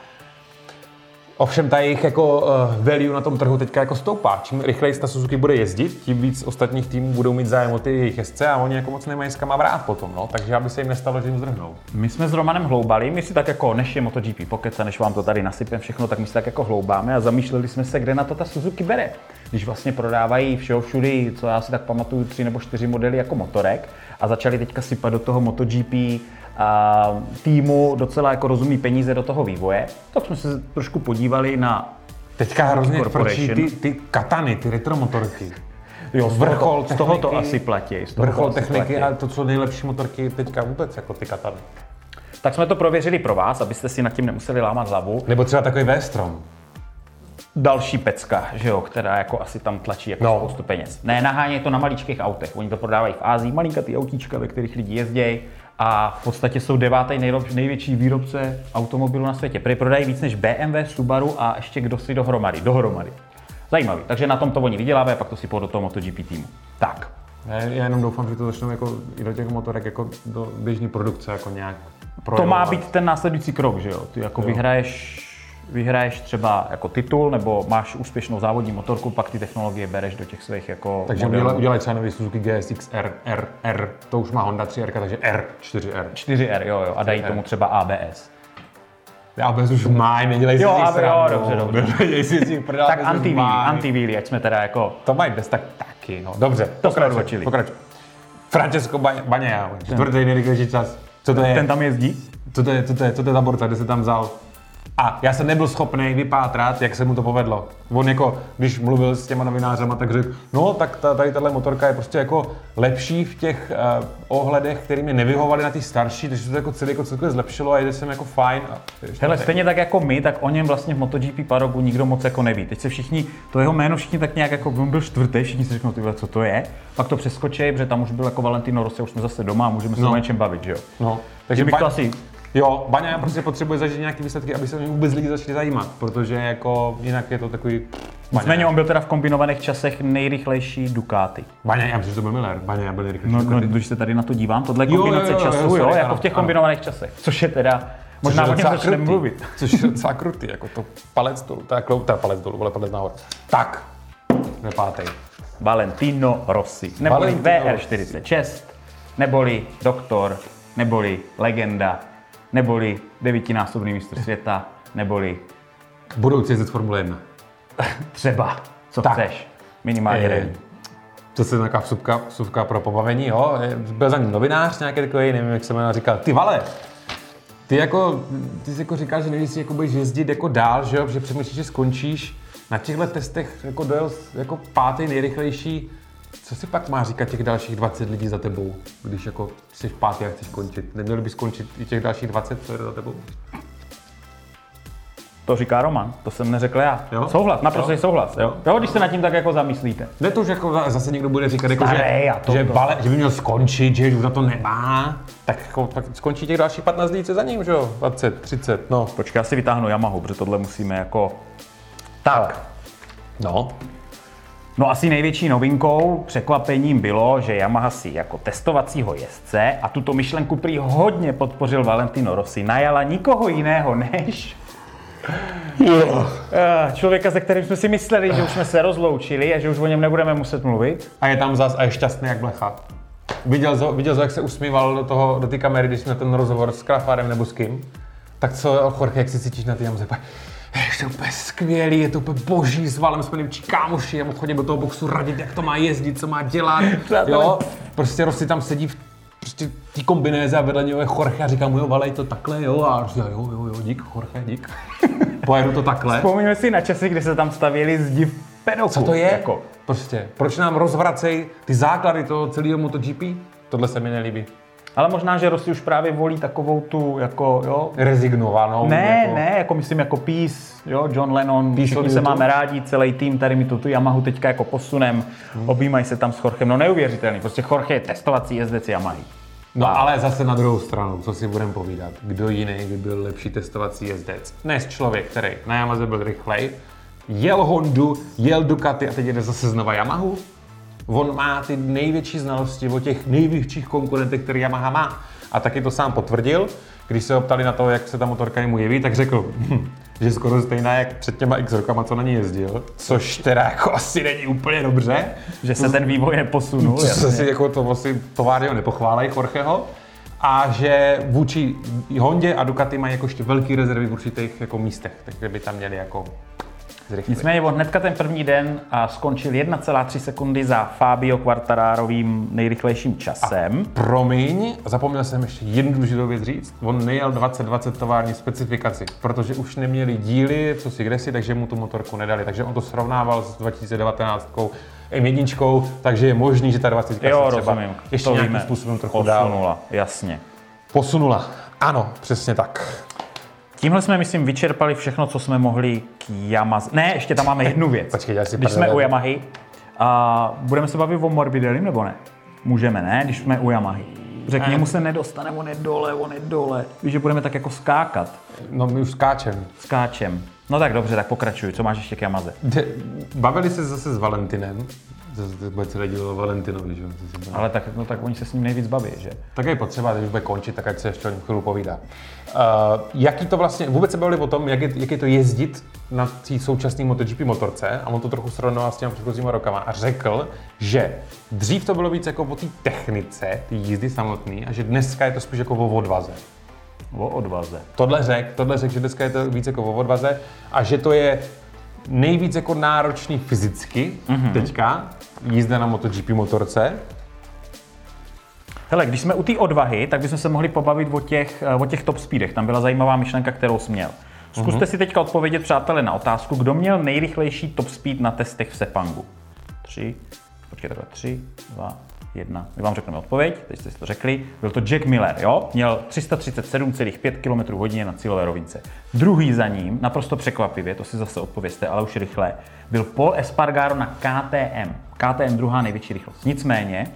Ovšem ta jejich jako uh, value na tom trhu teďka jako stoupá. Čím rychleji ta Suzuki bude jezdit, tím víc ostatních týmů budou mít zájem o ty jejich jezdce a oni jako moc nemají s kam brát potom, no. Takže aby se jim nestalo, že jim zdrhnou. My jsme s Romanem hloubali, my si tak jako, než je MotoGP Pocket a než vám to tady nasypem všechno, tak my si tak jako hloubáme a zamýšleli jsme se, kde na to ta Suzuki bere. Když vlastně prodávají všeho všudy, co já si tak pamatuju, tři nebo čtyři modely jako motorek a začali teďka sypat do toho MotoGP týmu docela jako rozumí peníze do toho vývoje, tak jsme se trošku podívali na Teďka hrozně frčí ty, ty katany, ty retromotorky. jo, z Vrchol toho, z toho to asi platí. Z toho Vrchol to techniky platí. a to, co nejlepší motorky teďka vůbec, jako ty katany. Tak jsme to prověřili pro vás, abyste si nad tím nemuseli lámat hlavu. Nebo třeba takový V-strom. další pecka, že jo, která jako asi tam tlačí jako No. spoustu peněz. Ne, nahánějí to na maličkých autech. Oni to prodávají v Ázii, malinkatý autíčka, ve kterých lidi jezdí a v podstatě jsou devátý největší výrobce automobilů na světě. Prý prodají víc než BMW, Subaru a ještě kdo si dohromady. dohromady. Zajímavý. Takže na tom to oni vydělávají a pak to si po do toho MotoGP týmu. Tak. Já, já jenom doufám, že to začnou jako i do těch motorek jako do běžné produkce jako nějak To projevovat. má být ten následující krok, že jo? Ty jako Jo. vyhraješ, vyhraješ třeba jako titul, nebo máš úspěšnou závodní motorku, pak ty technologie bereš do těch svých jako Takže modelů. udělají, udělají třeba nový Suzuki GSX R, R, R, to už má Honda 3R, takže R, 4R. 4R, jo, jo, a dají 4R. tomu třeba ABS. Já bez už mají, nedělej si Jo, z nich jo, dobře, dobře. Nedělej si z nich Tak mají. anti-wheelie, ať jsme teda jako... To mají bez tak taky, no. Dobře, To odbočili. pokračuj. Francesco Ba- Bagnaia, čtvrtý nejrychlejší čas. Co to je? Ten tam jezdí? Co to je, co to je, co to je ta borca, kde se tam vzal? A já jsem nebyl schopný vypátrat, jak se mu to povedlo. On jako, když mluvil s těma novinářama, tak řekl, no tak ta, tady tahle motorka je prostě jako lepší v těch uh, ohledech, který mi nevyhovaly na ty starší, takže se to jako celé jako celkově zlepšilo a jede jsem jako fajn. A, Hele, stejně tak jako my, tak o něm vlastně v MotoGP Parogu nikdo moc jako neví. Teď se všichni, to jeho jméno všichni tak nějak jako, on byl čtvrtý, všichni si řeknou, ty vole, co to je. Pak to přeskočí, protože tam už byl jako Valentino Rossi, už jsme zase doma a můžeme se No. o něčem bavit, že jo. no, Takže bych to asi, Jo, Baňa prostě potřebuje zažít nějaký výsledky, aby se o něj vůbec lidi začali zajímat, protože jako jinak je to takový Nicméně on byl teda v kombinovaných časech nejrychlejší Ducati. Baňa, já myslím, že to byl Miller. Baňa byl nejrychlejší. No, no, když se tady na to dívám, tohle je Jo, jo, kombinace jo, jo, časů, sorry, jo, ano, jako v těch ano. kombinovaných časech. Což je teda, možná o něm začneme mluvit. Což je docela krutý, jako to palec dolů, to je klou, to je palec dolů, ale palec nahoru. Tak, je pátý. Valentino Rossi, neboli Valentino VR46, neboli doktor, neboli legenda, neboli devítinásobný mistr světa, neboli Budoucí jezdec Formule 1. třeba, co Tak. chceš, minimálně Eh, Rally. To se taková vsuvka, vsuvka pro pobavení, jo. Byl za ním novinář nějaký takový, nevím, jak se jmenuje, říkal, ty vale, ty jako, ty jsi jako říkal, že nevíš, jako budeš jezdit jako dál, že jo, že přemýšlíš, že skončíš. Na těchto testech jako dojel jako pátý nejrychlejší. Co si pak má říkat těch dalších 20 lidí za tebou, když jako jsi pátý a chceš skončit? Neměli by skončit i těch dalších 20, co je za tebou? To říká Roman, to jsem neřekl já. Jo? Souhlas, naprosto Jo? souhlas. Jo? jo, když se nad tím tak jako zamyslíte. Ne to, že jako zase někdo bude říkat, jako, že, to- že, to- bale, že by měl skončit, že už na to nemá, tak jako, tak skončí těch dalších 15 lidí, co za ním, že jo? 20, 30, no. Počkej, já si vytáhnu Yamahu, protože tohle musíme jako... Tak, No. No asi největší novinkou, překvapením bylo, že Yamaha si jako testovacího jezdce a tuto myšlenku prý hodně podpořil Valentino Rossi, najala nikoho jiného než Eh, člověka, se kterým jsme si mysleli, že už jsme se rozloučili a že už o něm nebudeme muset mluvit. A je tam zas a je šťastný jak blecha. Viděl jsi, viděl jsi, jak se usmíval do toho, do té kamery, když jsme ten rozhovor s Krafarem nebo s kým? Tak co, Jorge, jak se cítíš na té jamze? Je to úplně skvělý, je to úplně boží, s Valem jsme největší kámoši, já mu chodím do toho boxu radit, jak to má jezdit, co má dělat, jo? Prostě Rossi tam sedí v prostě té kombinéze a vedle něho je Jorge a říká mu, jo, Vale, je to takhle, jo, a říká, jo, jo, jo, dík, Jorge, dík. Pojedu to takhle. Vzpomeňme si na časy, kdy se tam stavěli zdi v pedoku. Co to je? Jako. Prostě, proč nám rozvracej ty základy toho celého MotoGP? Tohle se mi nelíbí. Ale možná, že Rossi už právě volí takovou tu, jako, jo, Rezignovanou. Ne, jako... ne, jako myslím jako Peace, jo, John Lennon, Peace všichni se máme rádi, celý tým, tady mi tu, tu Yamahu teďka jako posunem, Hmm. objímají se tam s Chorchem, no neuvěřitelný, prostě Jorge je testovací jezdec Yamahy. No ale zase na druhou stranu, co si budeme povídat, kdo jiný by byl lepší testovací jezdec, než člověk, který na Yamaze byl rychlej, jel Hondu, jel Ducati a teď jede zase znova Yamahu. On má ty největší znalosti o těch největších konkurentech, které Yamaha má. A taky to sám potvrdil, když se ho ptali na to, jak se ta motorka jemu jeví, tak řekl, hm, že skoro stejná jak před těma x rokama, co na ní jezdil, což teda jako asi není úplně dobře. Že se ten vývoj neposunul, To se jasně. si jako to asi továrně nepochválej Jorgeho. A že vůči Hondě a Ducati mají jako ještě velký rezervy v určitých jako místech, takže by tam měli jako zrychlit. Nicméně on hnedka ten první den a skončil 1,3 sekundy za Fabio Quartararovým nejrychlejším časem. Promiň, zapomněl jsem ještě jednu důležitou věc říct. On nejel 2020 tovární specifikaci, protože už neměli díly, co si kde si, takže mu tu motorku nedali. Takže on to srovnával s 2019 M1, takže je možný, že ta 20 jo, se třeba rozumím. ještě to nějakým víme. způsobem trochu dál Posunula, jasně. posunula. Ano, přesně tak. Tímhle jsme, myslím, vyčerpali všechno, co jsme mohli k Yamaze. Ne, ještě tam máme jednu věc. Počkej, já si Když jsme u Yamahy, a budeme se bavit o Morbidelli nebo ne? Můžeme, ne? Když jsme u Yamahy. Že k Ne. němu se nedostane, on je dole, on je dole. Víš, že budeme tak jako skákat, No my už skáčem. skáčem. No tak dobře, tak pokračuj. Co máš ještě k Yamaze? De, bavili se zase s Valentinem. Bude celé dílo o Valentinovi, že Ale tak, no, tak oni se s ním nejvíc baví, že? Tak je potřeba, když bude končit, tak ať se ještě o něm chvíli povídá. Uh, jaký to vlastně, vůbec se bavili o tom, jak je, jak je to jezdit na té současné MotoGP motorce a on to trochu srovnal s těmi předchozíma rokama a řekl, že dřív to bylo víc jako o té technice, té jízdy samotné a že dneska je to spíš jako o odvaze. O odvaze. Tohle řek, tohle řek, že dneska je to víc jako o odvaze a že to je nejvíc jako náročný fyzicky mm-hmm. teďka, jízda na MotoGP motorce. Hele, když jsme u té odvahy, tak bychom se mohli pobavit o těch, eh, o těch top speedech. Tam byla zajímavá myšlenka, kterou jsi měl. Zkuste Mhm. si teďka odpovědět, přátelé, na otázku, kdo měl nejrychlejší top speed na testech v Sepangu. Tři, počkej, takhle, tři, dva, jedna. My vám řekneme odpověď, teď jste si to řekli. Byl to Jack Miller, jo? Měl 337,5 km hodině na cílové rovince. Druhý za ním, naprosto překvapivě, to si zase odpověste, ale už rychle, byl Paul Espargaro na KTM. KTM druhá největší rychlost. Nicméně,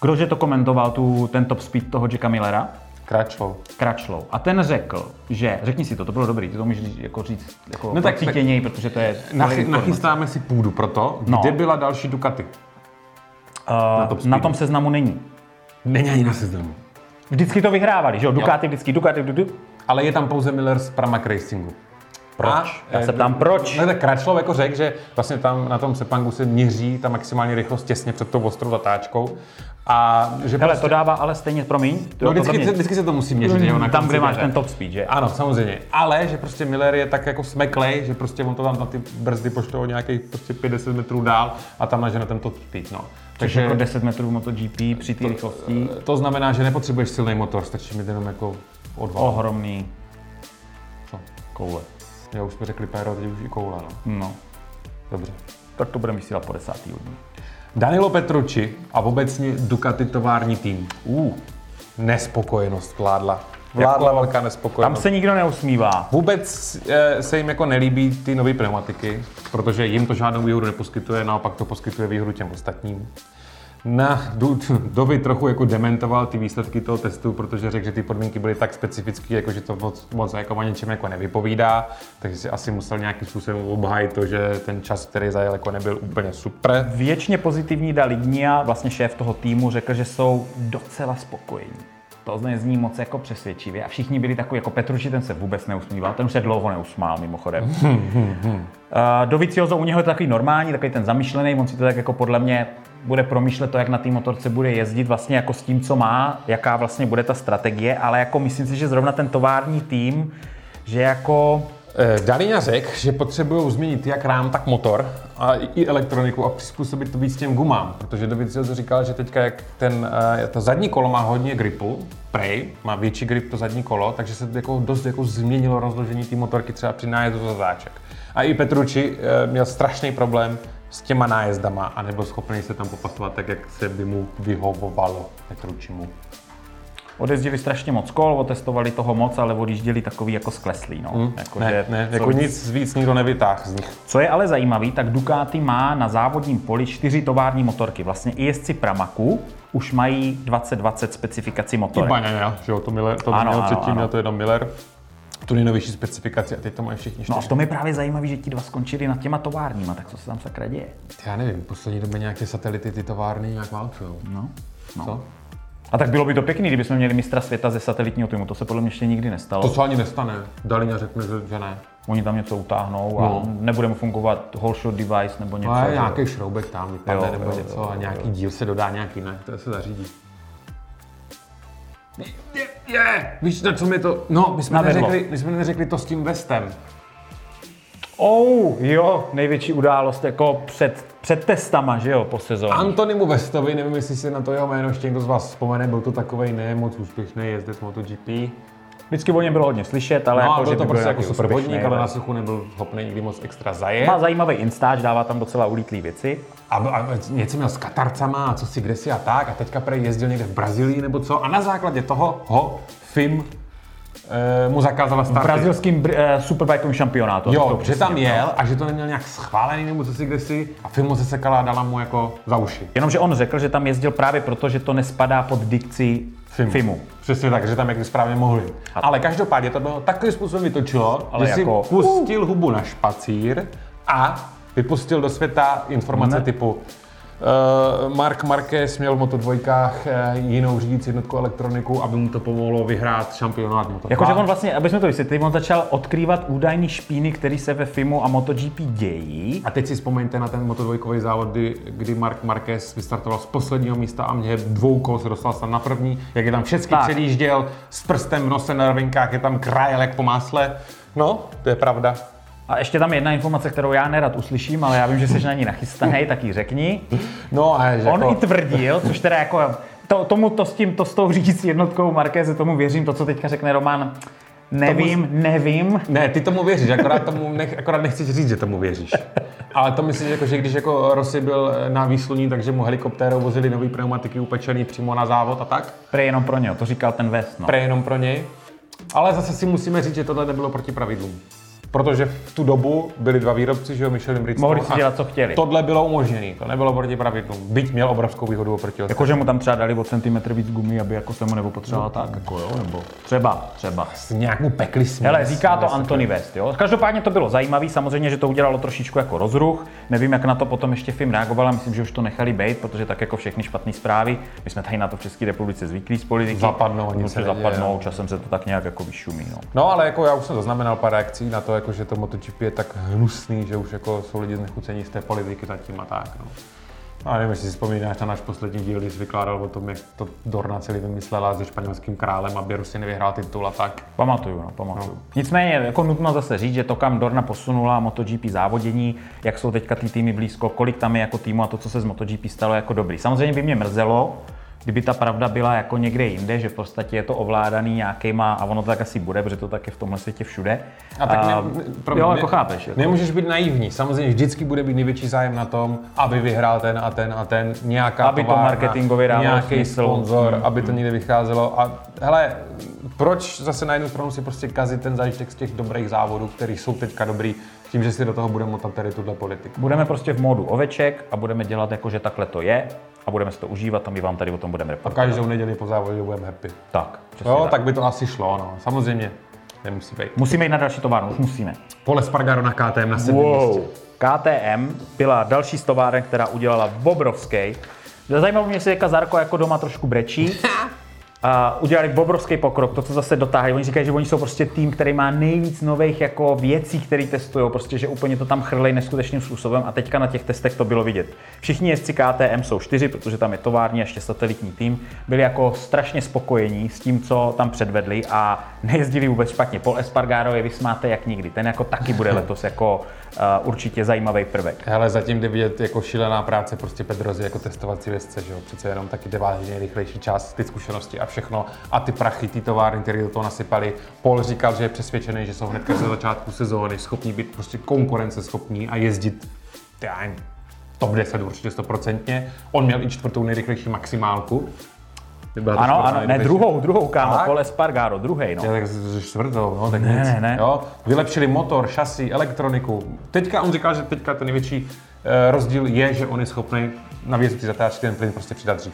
Kdože to komentoval, tu, ten top speed toho Jacka Millera? Kráčlou. Kračlou. A ten řekl, že, řekni si to, to bylo dobrý, ty to můžeš říct, jako říct jako No no tak- cítěněji, protože to je Nach, informace. nachystáme si půdu pro to, No. kde byla další Ducati. Uh, top na tom seznamu není. Není ani na seznamu. Vždycky to vyhrávali, že jo? Ducati vždycky, Ducati, Ducati. Ale je tam pouze Miller z Pramac Racingu. Proč? Já se ptám, proč? No tak Kračlov jako řekl, že vlastně tam na tom Sepangu se měří ta maximální rychlost těsně před tou ostrou zatáčkou. A že Hele, prostě, to dává ale stejně, promiň. To, no, vždycky, to mě- vždycky, se to musí měřit, že jo, na tam, kde máš ten top speed, že? Ano, samozřejmě. Ale že prostě Miller je tak jako smeklej, že prostě on to tam na ty brzdy pošle o nějakých prostě 50 metrů dál a tam nažene ten top speed, no. Takže jako 10 metrů MotoGP při té rychlosti. to znamená, že nepotřebuješ silný motor, stačí mít jenom jako odval. Ohromný Co? koule. Já už jsme řekli péro, teď už i koule, no. No, Dobře. tak to budeme vysílat po desátý hodně. Danilo Petrucci a obecně Ducati tovární tým. Uh, Nespokojenost vládla. Vládla velká tam nespokojenost. se nikdo neusmívá. Vůbec eh, se jim jako nelíbí ty nové pneumatiky, protože jim to žádnou výhodu neposkytuje, naopak to poskytuje výhodu těm ostatním. Na Dovi trochu jako dementoval ty výsledky toho testu, protože řekl, že ty podmínky byly tak specifické, jako že to moc, moc jako o něčem jako nevypovídá, takže si asi musel nějakým způsobem obhájit to, že ten čas, který zajel, jako nebyl úplně super. Věčně pozitivní Dalignia, vlastně šéf toho týmu, řekl, že jsou docela spokojení. To zní moc jako přesvědčivě a všichni byli takový, jako Petruši, ten se vůbec neusmíval, ten už se dlouho neusmál mimochodem. uh, Doviciozo u něho je to takový normální, takový ten zamýšlený, on si to tak jako podle mě bude promýšlet to, jak na té motorce bude jezdit vlastně jako s tím, co má, jaká vlastně bude ta strategie, ale jako myslím si, že zrovna ten tovární tým, že jako Eh, Dalíňa řekl, že potřebují změnit jak rám, tak motor a i elektroniku a přizpůsobit to víc těm gumám, protože Dovizioso říkal, že teďka jak ten, eh, to zadní kolo má hodně gripu, prej, má větší grip to zadní kolo, takže se jako dost jako změnilo rozložení té motorky třeba při nájezdu za záček. A i Petrucci eh, měl strašný problém s těma nájezdama a nebyl schopný se tam popasovat tak, jak se by mu vyhovovalo Petruccimu. Odjezdili strašně moc kol, otestovali toho moc, ale odjížděli takový jako skleslý. No. Jako, Ne, že- ne, co- jako nic víc nikdo nevytáhl z nich. Co je ale zajímavý, tak Ducati má na závodním poli čtyři tovární motorky. Vlastně i jezdci Pramaku už mají 2020 specifikaci motorek. Baňa měl, že jo, to Miller, to Ano, měl ano, předtím, ano. měl to jenom Miller. Tu nejnovější specifikaci a teď to mají všichni No a čtyři. tom je právě zajímavý, že ti dva skončili nad těma továrníma, tak co se tam sakra děje? Já nevím, v poslední době nějaké satelity ty továrny nějak válčujou. No. no. Co? A tak bylo by to pěkný, kdybychom měli mistra světa ze satelitního týmu, to se podle mě ještě nikdy nestalo. To se ani nestane. Daliňa řekne, že, že ne. Oni tam něco utáhnou a No. nebude mu fungovat whole shot device nebo něco. No a že- nějaký šroubek tam vypadne Jo, nebo jo, něco jo, a jo, nějaký díl se dodá, nějaký ne, to se zařídí. Je, je, víš, na co mi to... No, my jsme, Navedlo. neřekli, my jsme neřekli to s tím vestem. Oh, jo, největší událost jako před, před testama, že jo, po sezóně. Antonimu Vestovi, nevím, jestli si na to jeho jméno ještě někdo z vás vzpomene, byl to takový ne moc úspěšný jezdec MotoGP. Vždycky o něm bylo hodně slyšet, ale No, jako, byl že to by byl prostě jako super vodník, ale na suchu nebyl schopný nikdy moc extra zajet. Má zajímavý instáč, dává tam docela ulítlý věci. A, a něco měl s Katarcama a co si kde si a tak. A teďka prej jezdil někde v Brazílii nebo co. A na základě toho ho FIM mu zakázala V starty. brazilským br- eh, superbikeovém šampionátu. Jo, že tam jel a že to neměl nějak schválený nebo co si kde si a FIM ho sesekala a dala mu jako za uši. Jenomže on řekl, že tam jezdil právě proto, že to nespadá pod dikci FIMu. FIMu. Přesně tak, že tam jak správně mohli. Ale každopádně to bylo takovým způsobem vytočilo, Ale že si jako- pustil hubu na špacír a vypustil do světa informace Ne. typu Uh, Mark Marquez měl v Moto2 uh, jinou řídící jednotku elektroniku, aby mu to pomohlo vyhrát šampionát Moto2. Jakože on vlastně, aby jsme to vysvětlili, on začal odkrývat údajní špíny, které se ve FIMu a MotoGP dějí. A teď si vzpomeňte na ten Moto2 závod, kdy, kdy Mark Marquez vystartoval z posledního místa a mě dvou kol se dostal tam na první, jak je tam všechny předjížděl s prstem v nose na rovinkách, je tam krajel jak po másle. No, to je pravda. A ještě tam jedna informace, kterou já nerad uslyším, ale já vím, že jsi na ní nachystaný, tak ji řekni. No a že On jako, i tvrdil, což teda jako, to, tomu to s tím, to s tou řídící jednotkou Markéze, tomu věřím, to, co teďka řekne Roman, nevím, nevím. Ne, ty tomu věříš, akorát, tomu nech, akorát nechceš říct, že tomu věříš. Ale to myslíš, jako, že když jako Rossi byl na výsluní, takže mu helikoptérou vozili nový pneumatiky upečený přímo na závod a tak? Prej jenom pro něho, to říkal ten West, no. Pre jenom pro něj. Ale zase si musíme říct, že tohle nebylo proti pravidlům. Protože v tu dobu byli dva výrobci, že jo, Michelin Bridgestone. Mohli si dělat, co chtěli. Tohle bylo umožněné, to nebylo proti pravidlům. Byť měl obrovskou výhodu oproti ostatním. Jakože mu tam třeba dali o centimetr víc gumy, aby jako se mu nepotřeboval tak, jako jo, nebo třeba, třeba. S nějak mu pekli směs. Hele, říká to Anthony West, jo. Každopádně to bylo zajímavé, samozřejmě, že to udělalo trošičku jako rozruch. Nevím, jak na to potom ještě film reagoval, myslím, že už to nechali být, protože tak jako všechny špatné zprávy, my jsme tady na to v České republice zvyklí z politiky. Zapadnou, nic se zapadnou, no. časem se to tak nějak jako vyšumí, no. No ale jako já už jsem zaznamenal pár reakcí na to, jako, že to MotoGP je tak hnusný, že už jako jsou lidi znechucení z té politiky zatím a tak. No. A nevím, jestli si vzpomínáš na náš poslední díl, když jsi vykládal o tom, jak to Dorna celý vymyslela se španělským králem, aby Rusy nevyhrál titul a tak. Pamatuju, no, pamatuju. No. Nicméně, jako nutno zase říct, že to, kam Dorna posunula MotoGP závodění, jak jsou teďka ty týmy blízko, kolik tam je jako týmu a to, co se z MotoGP stalo, jako dobrý. Samozřejmě by mě mrzelo, kdyby ta pravda byla jako někde jinde, že v podstatě je to ovládaný nějakýma, a ono to tak asi bude, protože to tak je v tomhle světě všude. A tak ne, pro- jo, ne- jako chápeš. Jako. Nemůžeš být naivní. Samozřejmě vždycky bude být největší zájem na tom, aby vyhrál ten a ten a ten, nějaká Aby to továrna, marketingově dávalo nějaký sponzor, Mm, aby to někde vycházelo. A hele, proč zase na jednu stranu si prostě kazit ten zážitek z těch dobrých závodů, který jsou teďka dobrý, tím, že si do toho budeme motat tady tuhle politiku. Budeme prostě v módu oveček a budeme dělat jako, že takhle to je a budeme si to užívat a my vám tady o tom budeme A reportovat. každou neděli po závodě budeme happy. Tak, přesně Jo, tak. tak by to asi šlo, no. Samozřejmě. Nemusí být. Musíme jít na další továrnu, už musíme. Pole Spargaro na KTM na sedmém místě. KTM byla další z továren, která udělala obrovský. Zajímalo mě, jestli Jeka Zarko jako doma trošku brečí. A udělali obrovský pokrok, to, co zase dotáhli. Oni říkají, že oni jsou prostě tým, který má nejvíc nových jako věcí, které testují, prostě, že úplně to tam chrlej neskutečným způsobem a teďka na těch testech to bylo vidět. Všichni jezdci KTM jsou čtyři, protože tam je tovární a ještě satelitní tým, byli jako strašně spokojení s tím, co tam předvedli a nejezdili vůbec špatně. Paul Espargaro je vysmáte jak nikdy. Ten jako taky bude letos jako uh, určitě zajímavý prvek. Hele, zatím jde vidět jako šílená práce prostě Pedrozy jako testovací vězce, že jo? Přece jenom taky devátý nejrychlejší čas, ty zkušenosti a všechno. A ty prachy, ty továrny, které do toho nasypali. Paul říkal, že je přesvědčený, že jsou hnedka ze začátku sezóny schopní být prostě konkurenceschopní a jezdit, já top 10 určitě stoprocentně. On měl i čtvrtou nejrychlejší maximálku. Ano, ano, ne, druhou, druhou, kámo, Tak? Paul Espargaro, druhý, no. Já tak čtvrtou, no, tak Ne, nic. ne, ne. Jo? Vylepšili motor, šasy, elektroniku. Teďka on říkal, že teďka ten největší eh, rozdíl je, že on je schopný na vězúcí zatáčky ten plyn prostě přidat dřív.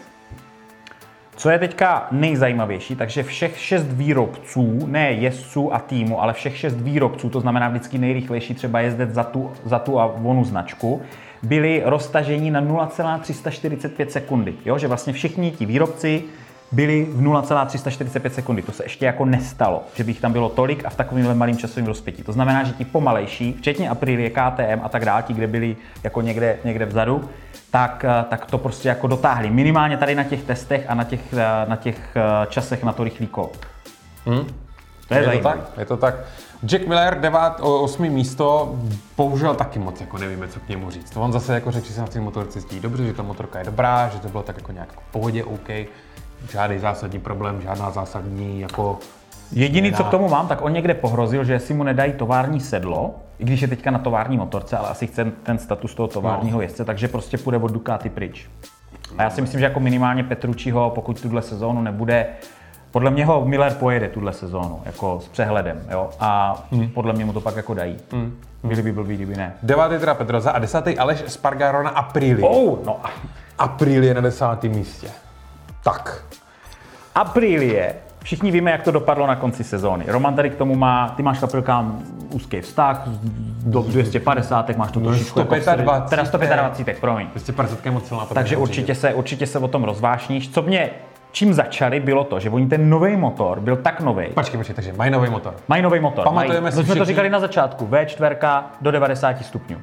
Co je teďka nejzajímavější, takže všech šest výrobců, ne jezdců a týmu, ale všech šest výrobců, to znamená vždycky nejrychlejší třeba jezdec za tu, za tu a onu značku, byli roztaženi na 0,345 sekundy. Jo? Že vlastně všichni ti výrobci byli v 0,345 sekundy. To se ještě jako nestalo, že by jich tam bylo tolik a v takovém malém časovém rozpětí. To znamená, že ti pomalejší, včetně Aprilie, KTM a tak dále, ti, kde byli jako někde, někde vzadu, tak, eh, tak to prostě jako dotáhli. Minimálně tady na těch testech a na těch, eh, na těch eh, časech na to rychlý kolo. Hmm? To je, Je to tak, je to tak. Jack Miller, devát, o, osmý místo, bohužel taky moc jako nevíme, co k němu říct. On zase jako řekl, že se na té motorce dobře, že ta motorka je dobrá, že to bylo tak jako nějak v pohodě, OK. Žádný zásadní problém, žádná zásadní jako Jediný, co k tomu mám, tak on někde pohrozil, že si mu nedají tovární sedlo, i když je teďka na tovární motorce, ale asi chce ten status toho továrního No. jezdce, takže prostě půjde od Ducati pryč. A já si myslím, že jako minimálně Petručiho, pokud tuhle sezónu nebude, podle mě ho Miller pojede tuhle sezónu, jako s přehledem, jo, a Hmm. podle mě mu to pak jako dají. Byli by blbý, kdyby ne. Devátý teda Pedroza a desátý Aleš Spargaro na Aprilia. Oh, no, Aprilia na desátém místě. Tak. Aprilie. Všichni víme, jak to dopadlo na konci sezóny. Roman tady k tomu má, ty máš kaprilkám úzký vztah, do 250, máš to No, trošičku jako v srdci. 125, teda 125, promiň. 250 je moc silná Takže určitě se, určitě se o tom rozvášníš. Co mě, čím začali, bylo to, že oni ten nový motor byl tak nový. Počkej, počkej, takže mají nový motor. Mají nový motor. Pamatujeme mají, si my jsme to říkali na začátku, V4 do 90 stupňů.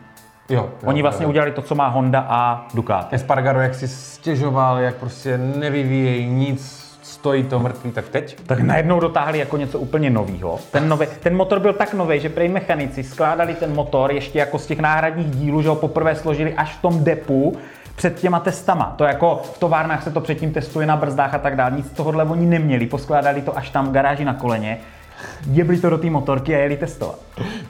Jo. jo Oni vlastně jo. udělali to, co má Honda a Ducati. Espargaro, jak si stěžoval, jak prostě nevyvíjejí nic, stojí to mrtvý, tak teď? tak najednou dotáhli jako něco úplně nového. Ten, nový, ten motor byl tak nový, že prej mechanici skládali ten motor ještě jako z těch náhradních dílů, že ho poprvé složili až v tom depu před těma testama. To jako v továrnách se to předtím testuje na brzdách a tak dále. Nic z tohohle oni neměli, poskládali to až tam v garáži na koleně, jebli to do té motorky a jeli testovat.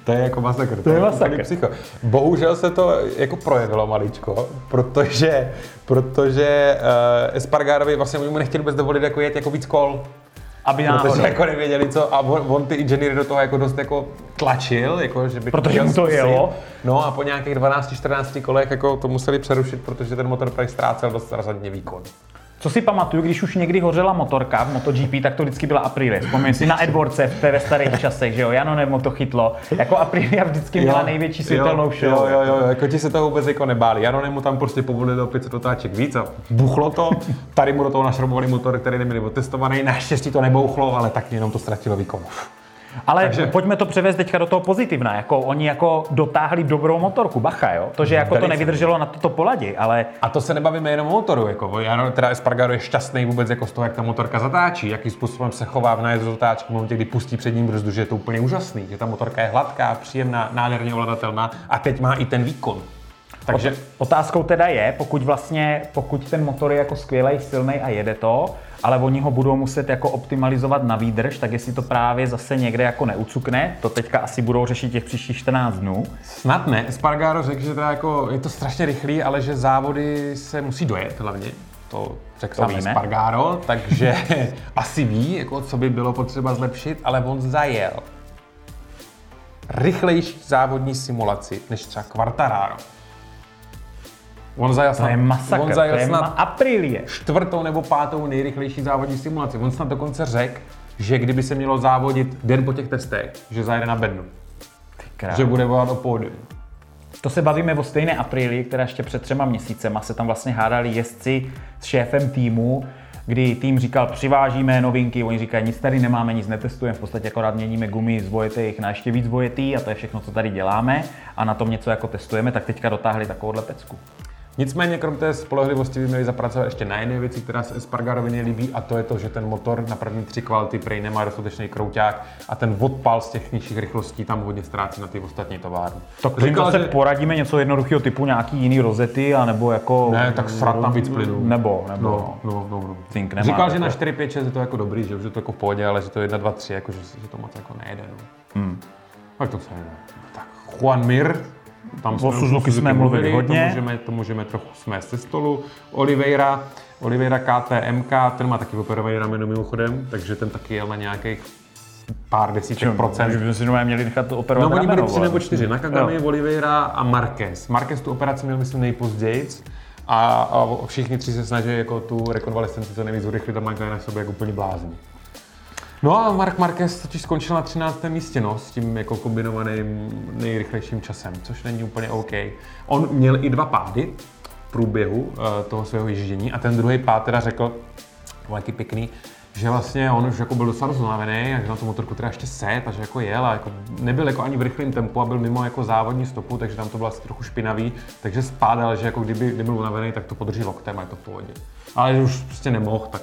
To je jako masakr. To je masakr. Psycho. Bohužel se to jako projevilo maličko, protože, protože uh, Espargarovi vlastně mu nechtěli vůbec dovolit jako jet jako víc kol. Aby Protože náhodou. jako nevěděli co a on, on ty inženýry do toho jako dost jako tlačil, jako že by Protože mu to zkusit. jelo. No a po nějakých 12-14 kolech jako to museli přerušit, protože ten motor právě ztrácel dost razantně výkon. Co si pamatuju, když už někdy hořela motorka v MotoGP, tak to vždycky byla Aprilia. Vzpomínám si na Edwardse v té ve starých časech, že jo, Jano nebo to chytlo. Jako Aprilia vždycky měla největší světelnou show. Jo, jo, jo, jako ti se toho vůbec jako nebáli. Jano mu tam prostě povolili o 500 otáček víc a buchlo to. Tady mu do toho našrobovali motor, který neměli otestovaný. Naštěstí to nebouchlo, ale tak jenom to ztratilo výkon. Ale Takže- pojďme to převést teďka do toho pozitivna. Jako oni jako dotáhli dobrou motorku, bacha, jo. To, že jako to Velice. nevydrželo na toto poladi, ale A to se nebavíme jenom o motoru, jako Jano, teda Espargaro je šťastný vůbec jako z toho, jak ta motorka zatáčí, jakým způsobem se chová v nájezdu zatáčky v momentě, kdy pustí přední brzdu, že je to úplně úžasný, že ta motorka je hladká, příjemná, nádherně ovladatelná a teď má i ten výkon. Takže Otázkou teda je, pokud vlastně, pokud ten motor je jako skvělý, silný a jede to, ale oni ho budou muset jako optimalizovat na výdrž, tak jestli to právě zase někde jako neucukne, to teďka asi budou řešit těch příštích 14 dnů. snad ne. Espargaro řekl, že teda jako je to strašně rychlý, ale že závody se musí dojet hlavně. To řekl To sám víme. Espargaro, takže asi ví, jako, co by bylo potřeba zlepšit, ale on zajel rychlejší závodní simulaci než třeba Quartararo. On zajel To je masakr, on to zajel je snad ma- Aprilie. čtvrtou nebo pátou nejrychlejší závodní simulaci. On snad dokonce řekl, že kdyby se mělo závodit den po těch testech, že zajede na bednu. Že bude volat o pódium. To se bavíme o stejné Aprilii, která ještě před třema měsícema se tam vlastně hádali jezdci s šéfem týmu, kdy tým říkal, přivážíme novinky, oni říkají, nic tady nemáme, nic netestujeme, v podstatě akorát měníme gumy z dvojetých na ještě víc dvojetý a to je všechno, co tady děláme a na tom něco jako testujeme, tak teďka dotáhli takovouhle pecku. Nicméně, krom té spolehlivosti by měli zapracovat ještě na jiné věci, která se Espargarovi nelíbí, a to je to, že ten motor na první tři kvality prej nemá dostatečný krouťák a ten odpal z těch nižších rychlostí tam hodně ztrácí na ty ostatní továrny. Tak jim zase poradíme něco jednoduchého typu nějaký jiný rozety, anebo jako... Ne, tak srat tam víc plynu. Nebo, nebo. No, no, no, no. Cink nemá, Říkal, že na 4, 5, 6 je to jako dobrý, že už je to jako v pohodě, ale že to je 1, 2, 3, jako, že, že to moc jako nejede. No. Hmm. Tak to se nejde. Tak Juan Mir, tam O Suzuki jsme mluvili hodně. To můžeme, to můžeme trochu smést ze stolu. Oliveira, Oliveira KTMK, ten má taky operovaný rameno mimochodem, takže ten taky jel na nějakých pár desítek procent. Že bychom si normálně měli nechat No, operovat oni byli tři nebo čtyři. Nakagami, Jo. Oliveira a Marquez. Marquez tu operaci měl, myslím, nejpozději. A, a všichni tři se snaží jako tu rekonvalescenci co nejvíc urychlit a mají na sobě jako úplně blázni. No a Mark Marquez totiž skončil na 13. místě, no, s tím jako kombinovaným nejrychlejším časem, což není úplně OK. On měl i dva pády v průběhu uh, toho svého ježdění a ten druhý pád teda řekl, taky pěkný, že vlastně on už jako byl docela rozlávený a že na tu motorku teda ještě set a že jako jel a jako nebyl jako ani v rychlém tempu a byl mimo jako závodní stopu, takže tam to bylo asi trochu špinavý, takže spádal, že jako kdyby, kdyby byl unavený, tak to podrží loktem a je to v pohodě. Ale už prostě nemohl, tak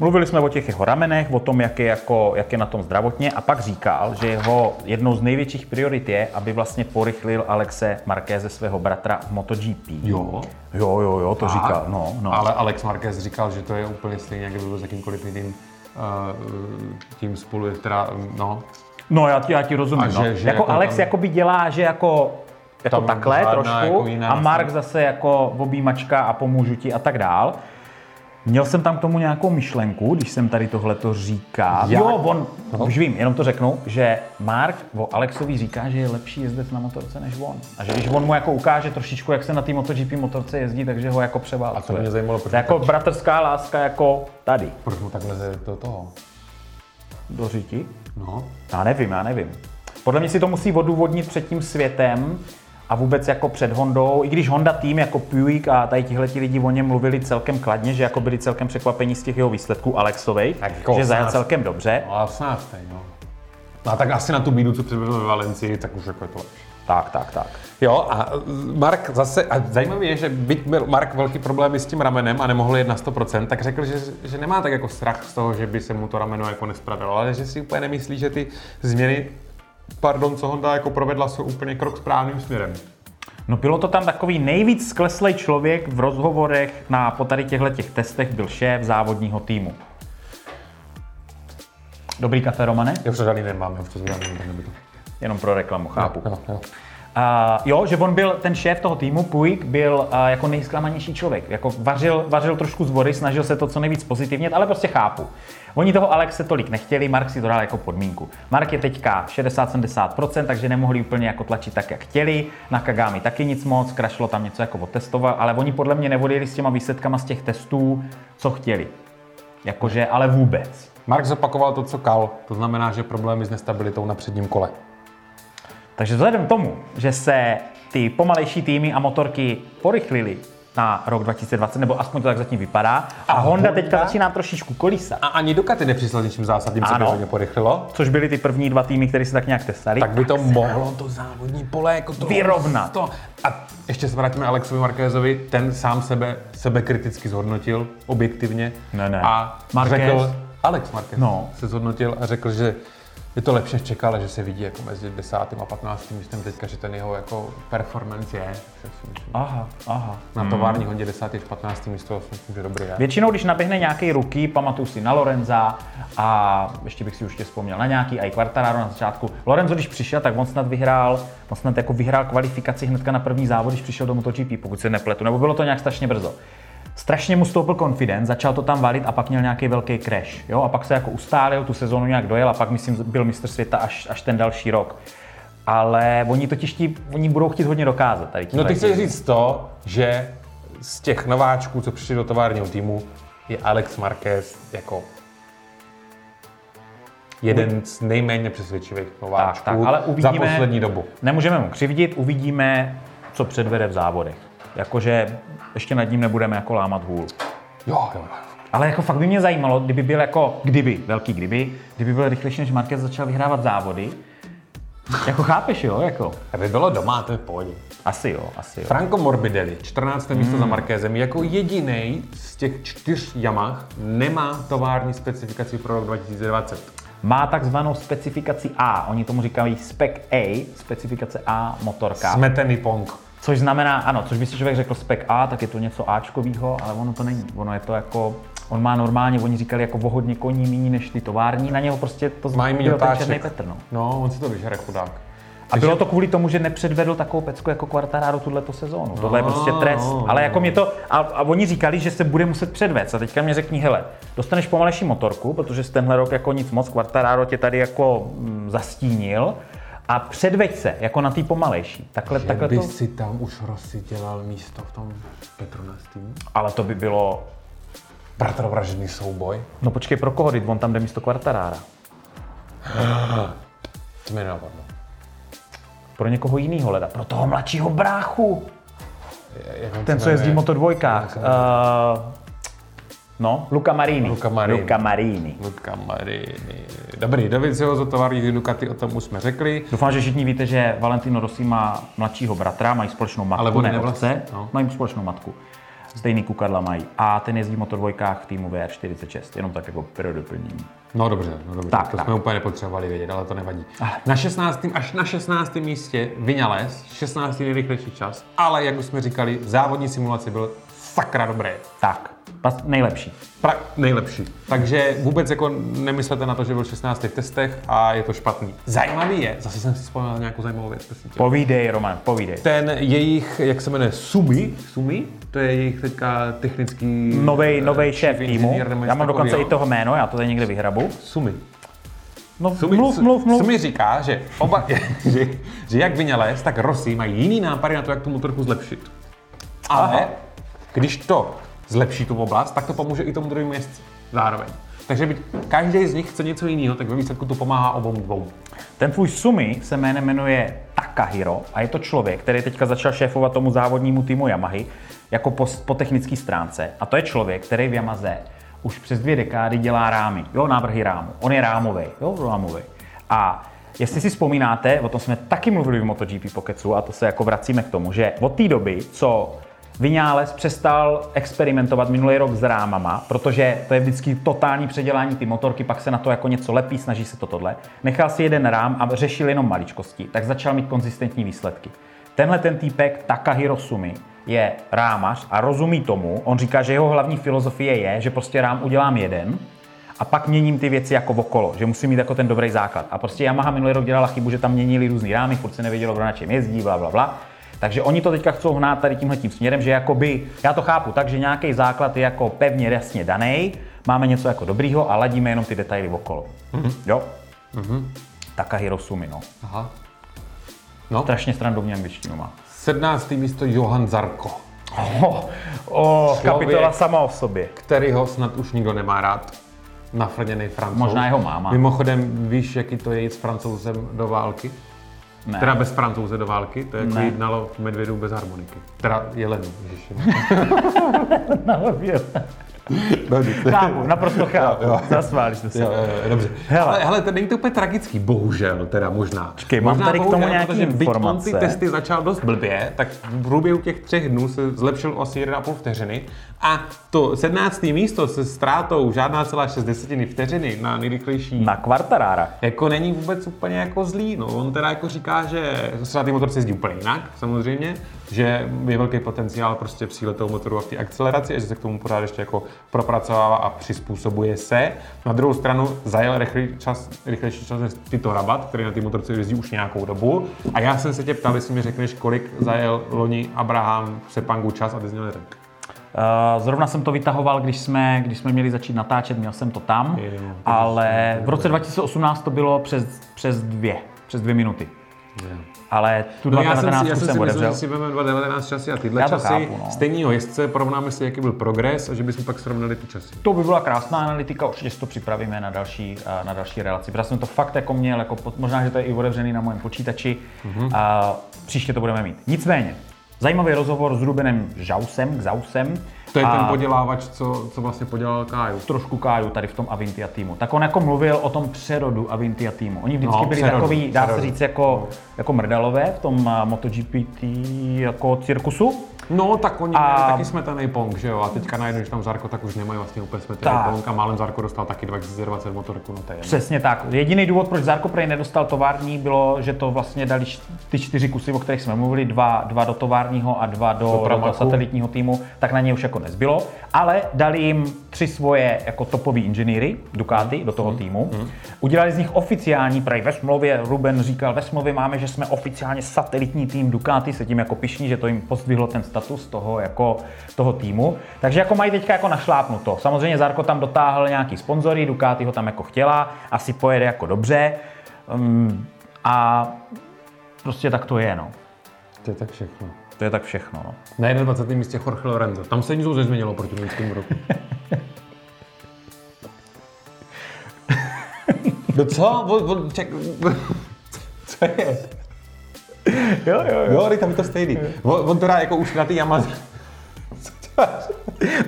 Mluvili jsme o těch jeho ramenech, o tom, jak je, jako, jak je na tom zdravotně a pak říkal, že jeho jednou z největších priorit je, aby vlastně porychlil Alexe Markéze svého bratra v MotoGP. Jo. Jo, jo, jo, to říkal, no, no. Ale Alex Marquez říkal, že to je úplně stejně, jak by byl s jakýmkoliv jiným uh, tím spolu, teda, no, No, já ti, já ti rozumím. A no. že- že jako, jako Alex tam- jakoby dělá, že jako, jako takhle trošku jako a Mark zase jako objímačka a pomůžu ti a tak dál. Měl jsem tam k tomu nějakou myšlenku, když jsem tady tohle to říkal. Jak? Jo, on, no. už vím, jenom to řeknu, že Mark o Alexovi říká, že je lepší jezdec na motorce než on. A že když on mu jako ukáže trošičku, jak se na té MotoGP motorce jezdí, takže ho jako převálcuje. A to mě zajímalo, proč jako tak- bratrská láska jako tady. proč mu tak leze do toho? Do řiti? No, Já nevím, já nevím. Podle mě si to musí odůvodnit před tím světem a vůbec jako před Hondou, i když Honda tým jako Puig a tady tihleti lidi o něm mluvili celkem kladně, že jako byli celkem překvapení z těch jeho výsledků Alexovej, Tak jako že zajel 18. celkem dobře. no a 18. No. no a tak asi na tu bídu, co předvedl ve Valencii, tak už jako je to lepší. Tak, tak, tak. Jo, a Mark zase, a zajímavé je, že byť měl Mark velký problémy s tím ramenem a nemohl jet na 100%, tak řekl, že, že nemá tak jako strach z toho, že by se mu to rameno jako nespravilo, ale že si úplně nemyslí, že ty změny, pardon, co Honda jako provedla, jsou úplně krok správným směrem. No bylo to tam takový nejvíc skleslej člověk v rozhovorech na po tady těchto těch testech byl šéf závodního týmu. Dobrý kafe, Romane? Já už to žádný nemám, já už to žádný nemám. Jenom pro reklamu, chápu. Jo, jo. Uh, jo, že on byl, ten šéf toho týmu, Puig, byl uh, jako nejzklamanější člověk. Jako vařil, vařil trošku z vody, snažil se to co nejvíc pozitivně, ale prostě chápu. Oni toho Alexe tolik nechtěli, Mark si to dal jako podmínku. Mark je teďka 60-70%, takže nemohli úplně jako tlačit tak, jak chtěli. Na Kagami taky nic moc, krašlo tam něco jako otestoval, ale oni podle mě nevodili s těma výsledkama z těch testů, co chtěli. Jakože, ale vůbec. Mark zopakoval to, co Kal, to znamená, že problémy s nestabilitou na předním kole. Takže vzhledem k tomu, že se ty pomalejší týmy a motorky porychlily na rok 2020, nebo aspoň to tak zatím vypadá, a, a Honda, Honda teďka začíná trošičku kolísat. A ani Ducati nepřišla něčím zásadním, co by hodně porychlilo. Což byly ty první dva týmy, které se tak nějak testali. Tak by to tak mohlo to závodní pole jako to vyrovnat. To. A ještě se vrátíme Alexovi Markézovi, ten sám sebe, sebe kriticky zhodnotil, objektivně. Ne, ne. A Marquez. řekl, Alex Marquez no. se zhodnotil a řekl, že je to lepší, než čekal, že se vidí jako mezi 10. a 15. místem teďka, že ten jeho jako performance je. Aha, aha. Na tovární hodě 10. až 15. místo myslím, že dobrý je. Většinou, když naběhne nějaký ruky, pamatuju si na Lorenza a ještě bych si už vzpomněl na nějaký, a i Quartararo na začátku. Lorenzo, když přišel, tak on snad vyhrál, on snad jako vyhrál kvalifikaci hnedka na první závod, když přišel do MotoGP, pokud se nepletu, nebo bylo to nějak strašně brzo. Strašně mu stoupil confidence, začal to tam valit a pak měl nějaký velký crash. Jo? A pak se jako ustálil, tu sezónu nějak dojel a pak myslím byl mistr světa až, až ten další rok. Ale oni totiž tí, oni budou chtít hodně dokázat. Tady no ty chceš říct to, že z těch nováčků, co přišli do továrního týmu, je Alex Marquez jako jeden z nejméně přesvědčivých nováčků tak, tak, ale uvidíme, za poslední dobu. Nemůžeme mu křivdit, uvidíme, co předvede v závodech. Jakože ještě nad ním nebudeme jako lámat hůl. Jo, jo. Ale jako fakt by mě zajímalo, kdyby byl jako, kdyby, velký kdyby, kdyby byl rychlejší než Marquez začal vyhrávat závody, jako chápeš, jo, jako. Aby bylo doma, to je pohodě. Asi jo, asi jo. Franco Morbidelli, 14. Mm. místo za Markézem, jako jediný z těch čtyř Yamah nemá tovární specifikaci pro rok 2020. Má takzvanou specifikaci A, oni tomu říkají spec A, specifikace A motorka. Smetený pong. Což znamená, ano, což by si člověk řekl spec A, tak je to něco Ačkovýho, ale ono to není. Ono je to jako, on má normálně, oni říkali jako o hodně koní méně než ty tovární, na něho prostě to Mají byl ten černý Petr, no. No, on si to vyžere chudák. A bylo to kvůli tomu, že nepředvedl takovou pecku jako Quartararo tuhle sezónu. Tohle je prostě trest. No, Ale jako mě to, a, a, oni říkali, že se bude muset předvést. A teďka mě řekni, hele, dostaneš pomalejší motorku, protože tenhle rok jako nic moc, Quartararo tě tady jako mm, zastínil a předveď se, jako na tý pomalejší. Takhle, že takhle by to... si tam už Rossi dělal místo v tom Petronas týmu? Ale to by bylo... Bratrovražedný souboj? No počkej, pro koho, on tam jde místo Quartarara. to mi napadlo. Pro někoho jiného leda, pro toho mladšího bráchu. Ten, co jezdí v Moto dvojkách. Uh, No, Luca Marini. Luca Marini. Luca Marini. Luca Marini. Dobrý, Dovizioso tovární Ducati, o tom už jsme řekli. Doufám, že všichni víte, že Valentino Rossi má mladšího bratra, mají společnou matku, Ale ne otce, no. mají společnou matku. Stejný kukadla mají. A ten jezdí v motodvojkách v týmu VR46, jenom tak jako pro doplnění. No dobře, no dobře, tak, to tak. jsme úplně nepotřebovali vědět, ale to nevadí. Na 16. až na 16. místě Vinales, 16. nejrychlejší čas, ale jak už jsme říkali, v závodní simulaci byl sakra dobré. Tak, nejlepší. Pra, nejlepší. Takže vůbec jako nemyslete na to, že byl v 16 testech a je to špatný. Zajímavý je, zase jsem si vzpomněl nějakou zajímavou věc. Povídej, Roman, povídej. Ten jejich, jak se jmenuje, Sumi, Sumi, to je jejich teďka technický... Novej, novej šéf týmu. Já mám dokonce i toho jméno, já to tady někde vyhrabu. Sumi. No, Sumi, mluv, mluv, mluv. Sumi říká, že, oba, že, že jak Vinales, tak Rossi mají jiný nápady na to, jak tu motorku zlepšit. Ale Aha. Když to zlepší tu oblast, tak to pomůže i tomu druhému jezdci zároveň. Takže byť každý z nich chce něco jiného, tak ve výsledku to pomáhá obou dvou. Ten tvůj Sumi se jménem jmenuje Takahiro a je to člověk, který teďka začal šéfovat tomu závodnímu týmu Yamahy jako po, po technické stránce. A to je člověk, který v Yamaze už přes dvě dekády dělá rámy, jo, návrhy rámu. On je rámový, jo, rámový. A jestli si vzpomínáte, o tom jsme taky mluvili v MotoGP Pocketsu a to se jako vracíme k tomu, že od té doby, co Vinales přestal experimentovat minulý rok s rámama, protože to je vždycky totální předělání ty motorky, pak se na to jako něco lepí, snaží se to tohle. Nechal si jeden rám a řešil jenom maličkosti, tak začal mít konzistentní výsledky. Tenhle ten týpek Takahiro Sumi je rámař a rozumí tomu. On říká, že jeho hlavní filozofie je, že prostě rám udělám jeden a pak měním ty věci jako okolo, že musím mít jako ten dobrý základ. A prostě Yamaha minulý rok dělala chybu, že tam měnili různý rámy, furt se nevědělo, kdo na čem jezdí, bla, bla, bla. Takže oni to teďka chcou hnát tady tímhle tím směrem, že jakoby, já to chápu tak, že nějaký základ je jako pevně jasně daný, máme něco jako dobrýho a ladíme jenom ty detaily okolo. Mm-hmm. Jo? Mm-hmm. Takahiro Sumi, no. Aha. No, Strašně srandovní angličtinu má. 17. místo Johan Zarko, Oh, oh, Člověk. kapitola sama o sobě. který ho snad už nikdo nemá rád. Nafrněný francouz. Možná jeho máma. Mimochodem, víš, jaký to je jít s francouzem do války? Ne. Teda bez francouze do války, to je jako Ne. jednalo medvědů bez harmoniky. Teda jelenu, ježiši. Na hlavě. Chápu, naprosto chápu. Zasmáli jsme se. Jo, jo, dobře. Hele. Ale, hele, to není to úplně tragický, bohužel, teda možná. Počkej, mám možná tady k tomu nějaký protože byť on informace. ty testy začal dost blbě, tak v průběhu těch třech dnů se zlepšil o asi 1,5 vteřiny. A to 17. místo se ztrátou žádná celá 6 desetiny vteřiny na nejrychlejší Na Quartarara. jako není vůbec úplně jako zlý. No. On teda jako říká, že se na ty motorce jezdí úplně jinak, samozřejmě, že je velký potenciál prostě síle toho motoru a v té akceleraci a že se k tomu pořád ještě jako propracovává a přizpůsobuje se. Na druhou stranu zajel rychlý čas, rychlejší čas než Tito Rabat, který na ty motorce jezdí už nějakou dobu. A já jsem se tě ptal, jestli mi řekneš, kolik zajel loni Abraham v Sepangu čas a ty jsi měl. Uh, zrovna jsem to vytahoval, když jsme, když jsme měli začít natáčet, měl jsem to tam, to ale v roce 2018 to bylo přes, přes dvě, přes dvě minuty. Ale tu No já jsem, 2019 si, já jsem si myslel, otevřel. že si vezmeme 2019 časy a tyhle Já to časy chápu, no. stejného jezdce, porovnáme si, jaký byl progres a že bychom pak srovnali ty časy. To by byla krásná analytika, určitě si to připravíme na další, eh, na další relaci. Protože jsem to fakt jako měl, jako možná, že to je i otevřený na mém počítači. Mhm. Mm-hmm. A příště to budeme mít. Nicméně, zajímavý rozhovor s Rubenem Žausem, Gzausem. To je a ten podělávač, co, co vlastně podělal Káju. trošku káju tady v tom Avintia týmu. Tak on jako mluvil o tom přerodu Avintia týmu. Oni vždycky No, byli přerodu, takový, dá přerodu. se říct, jako, jako mrdalové v tom a, MotoGP tý, jako cirkusu. No, tak oni A- měli taky smetaný pong, že jo? A teďka najednou, když tam Zarko, tak už nemají vlastně úplně smetaný Tak. pong a málem Zarko dostal taky 2020 motorku, no to je jedno. Přesně tak. Jediný důvod, proč Zarko Prej nedostal tovární, bylo, že to vlastně dali ty čtyři kusy, o kterých jsme mluvili, dva, dva do továrního a dva do, do toho satelitního týmu, tak na ně už jako nezbylo. Ale dali jim tři svoje jako topový inženýry, Ducati, do toho týmu. Udělali z nich oficiální, právě ve smlouvě, Ruben říkal, ve smlouvě máme, že jsme oficiálně satelitní tým Ducati, se tím jako pišní, že to jim pozdvihlo ten status toho, jako, toho týmu. Takže jako mají teďka jako našlápnuto. Samozřejmě Zarko tam dotáhl nějaký sponzory, Ducati ho tam jako chtěla, asi pojede jako dobře. Um, a prostě tak to je, no. To je tak všechno. To je tak všechno, no. Na 21. místě Jorge Lorenzo. Tam se nic nezměnilo proti loňskému roku. No co? Ček, co je? Jo, jo, Jo, teď tam je to stejný. On, on teda jako už na ty Yamaze...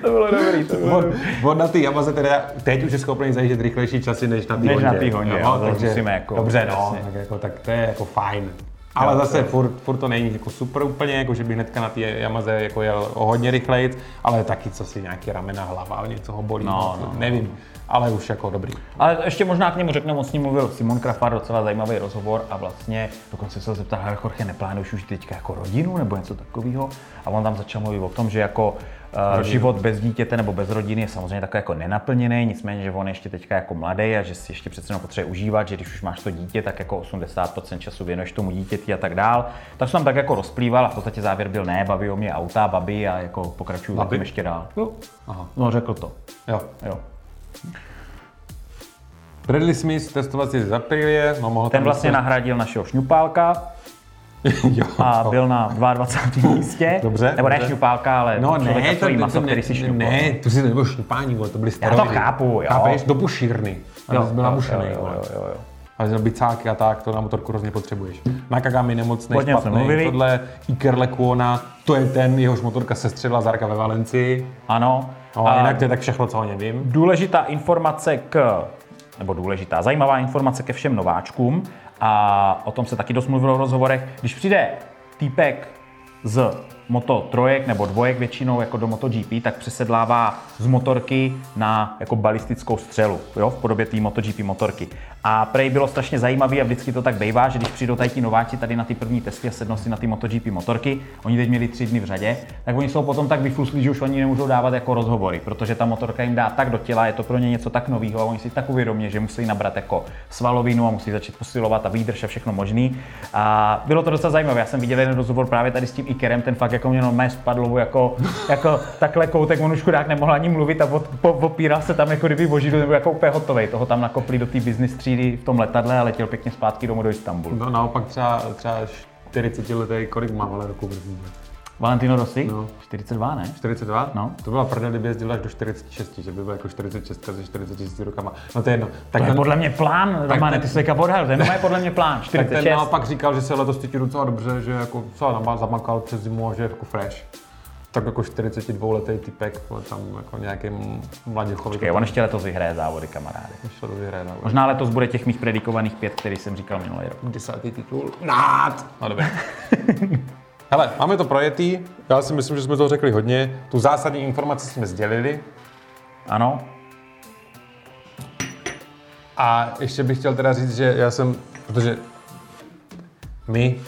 To bylo dobrý, to bylo On, on na ty Yamaze teda teď už je schopný zajíždět rychlejší časy než na ty Než Hondě. na té Hondě, jo, to takže, musíme jako- dobře, no, jasně. tak, jako, tak to je jako fajn. Ale Jo, zase jo. furt, furt, to není jako super úplně, jako že bych hnedka na té Yamaze jako jel o hodně rychlejc, ale taky co si nějaký ramena, hlava, něco ho bolí, No, no, no. Ale už jako dobrý. Ale ještě možná k němu řeknu, on s ním mluvil Simon Krafar, docela zajímavý rozhovor a vlastně dokonce se zeptal, hele Jorge, neplánuješ už teďka jako rodinu nebo něco takového? A on tam začal mluvit o tom, že jako uh, život bez dítěte nebo bez rodiny je samozřejmě takový jako nenaplněný, nicméně, že on ještě teďka jako mladý a že si ještě přece jenom potřebuje užívat, že když už máš to dítě, tak jako 80% času věnuješ tomu dítěti a tak dál. Tak jsem tam tak jako rozplýval a v podstatě závěr byl ne, baví o mě auta, babi a jako pokračuju Babi? ještě dál. Jo. Aha. No řekl to, Jo. jo. Bradley Smith testovací z Aprilie, no mohl Ten vlastně dostat- nahradil našeho šňupálka, jo. a byl na 22. místě. Dobře, Nebo ne šňupálka, ale No ne, to, maso, to, který si šňupal. ne, to si nebylo šňupání, to byly Já to steroidy. chápu, jo. Chápeš, do bušírny. A Jo, jo, vole. jo, jo, jo. A že bicáky a tak, to na motorku hrozně potřebuješ. Nakagami nemocný, Hodně špatný, tohle Iker Lekuona, to je ten, jehož motorka se střelila Zarka ve Valencii. Ano. No, a jinak to je tak všechno, co o něm vím. Důležitá informace k, nebo důležitá, zajímavá informace ke všem nováčkům a o tom se taky dost mluvilo v rozhovorech. Když přijde týpek z Moto trojek nebo dvojek většinou jako do MotoGP, tak přesedlává z motorky na jako balistickou střelu, jo, v podobě té MotoGP motorky. A prej bylo strašně zajímavé a vždycky to tak bývá, že když přijdou tady ti nováči tady na ty první testy a sednou si na ty MotoGP motorky, oni teď měli tři dny v řadě, tak oni jsou potom tak vyfluslí, že už oni nemůžou dávat jako rozhovory, protože ta motorka jim dá tak do těla, je to pro ně něco tak nového a oni si tak uvědomí, že musí nabrat jako svalovinu a musí začít posilovat a výdrž a všechno možný. A bylo to docela zajímavé. Já jsem viděl jeden rozhovor právě tady s tím Ikerem, ten fakt jako mě normálně spadl jako, jako takhle koutek, on už chudák nemohl ani mluvit a od, po, opíral se tam jako kdyby vožidlo, nebo jako úplně hotový. Toho tam nakopli do té business třídy v tom letadle a letěl pěkně zpátky domů do Istanbulu. No naopak třeba, třeba 40 letý, kolik má ale roku. Valentino Rossi? No. 42, ne? 42? No. To byla prdel, kdyby jezdil až do 46, že by byl jako 46 se 46 rokama. No to je jedno. Tak to je podle mě plán, Romane, ty jsi teďka odhadl, to je podle mě plán, 46. Tak ten naopak říkal, že se letos cítí docela dobře, že jako se zamakal přes zimu a že je jako fresh. Tak jako 42 letý typek, tam jako nějaký mladěchový. Počkej, on ještě letos vyhraje závody, kamarády. Ještě letos vyhraje závody. Možná letos bude těch mých predikovaných pět, který jsem říkal minulý rok. Desátý titul. Nád! No dobře. Hele, máme to projetý. Já si myslím, že jsme to řekli hodně. Tu zásadní informaci jsme sdělili. Ano. A ještě bych chtěl teda říct, že já jsem, protože my,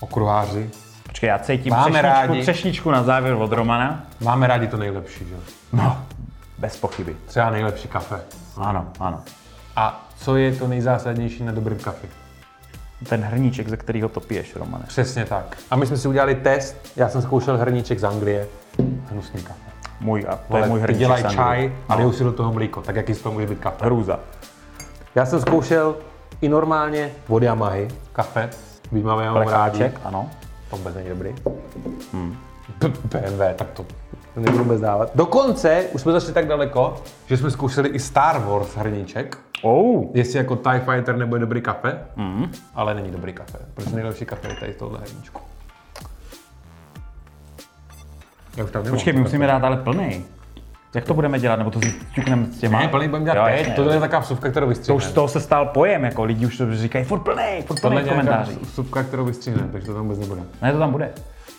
okruháři, Počkej, já cítím máme třešničku, rádi, třešničku na závěr od Romana. Máme rádi to nejlepší, že? No, bez pochyby. Třeba nejlepší kafe. Ano, ano. A co je to nejzásadnější na dobrém kafe? Ten hrníček, ze kterého to piješ, Romane. Přesně tak. A my jsme si udělali test, já jsem zkoušel hrníček z Anglie, hnusný kafe. Můj, a to Vole, je můj hrníček dělají čaj a no. si do toho mlíko, tak jaký z toho může být kafe? Hrůza. Já jsem zkoušel i normálně od Yamahy kafe, máme ho rádi. ano. To vůbec není dobrý. Hmm. BMW, tak to nebudu vůbec dávat. Dokonce už jsme zašli tak daleko, že jsme zkoušeli i Star Wars hrníček. Oh. Jestli jako TIE Fighter nebude dobrý kafe, mm. ale není dobrý kafe. Protože nejlepší kafe je tady v tohle hrníčku. Já už tam Počkej, my musíme dát ale plný. Jak to budeme dělat? Nebo to si ťukneme s těma? Ne, plný budeme dělat jo. To je taková vsuvka, kterou vystřihneme. To už z toho se stal pojem, jako lidi už to říkají, furt plný, furt plný v komentářích. vsuvka, kterou vystřihneme, takže to tam vůbec nebude. Ne, to tam bude.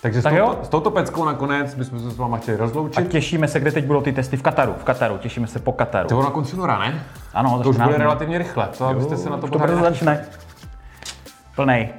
Takže tak s, touto, s touto peckou nakonec bychom se s váma chtěli rozloučit. A těšíme se, kde teď budou ty testy v Kataru. V Kataru, těšíme se po Kataru. To bylo na konci února, ne? Ano, to už bude relativně rychle. To, abyste se na to, to začne. Plnej.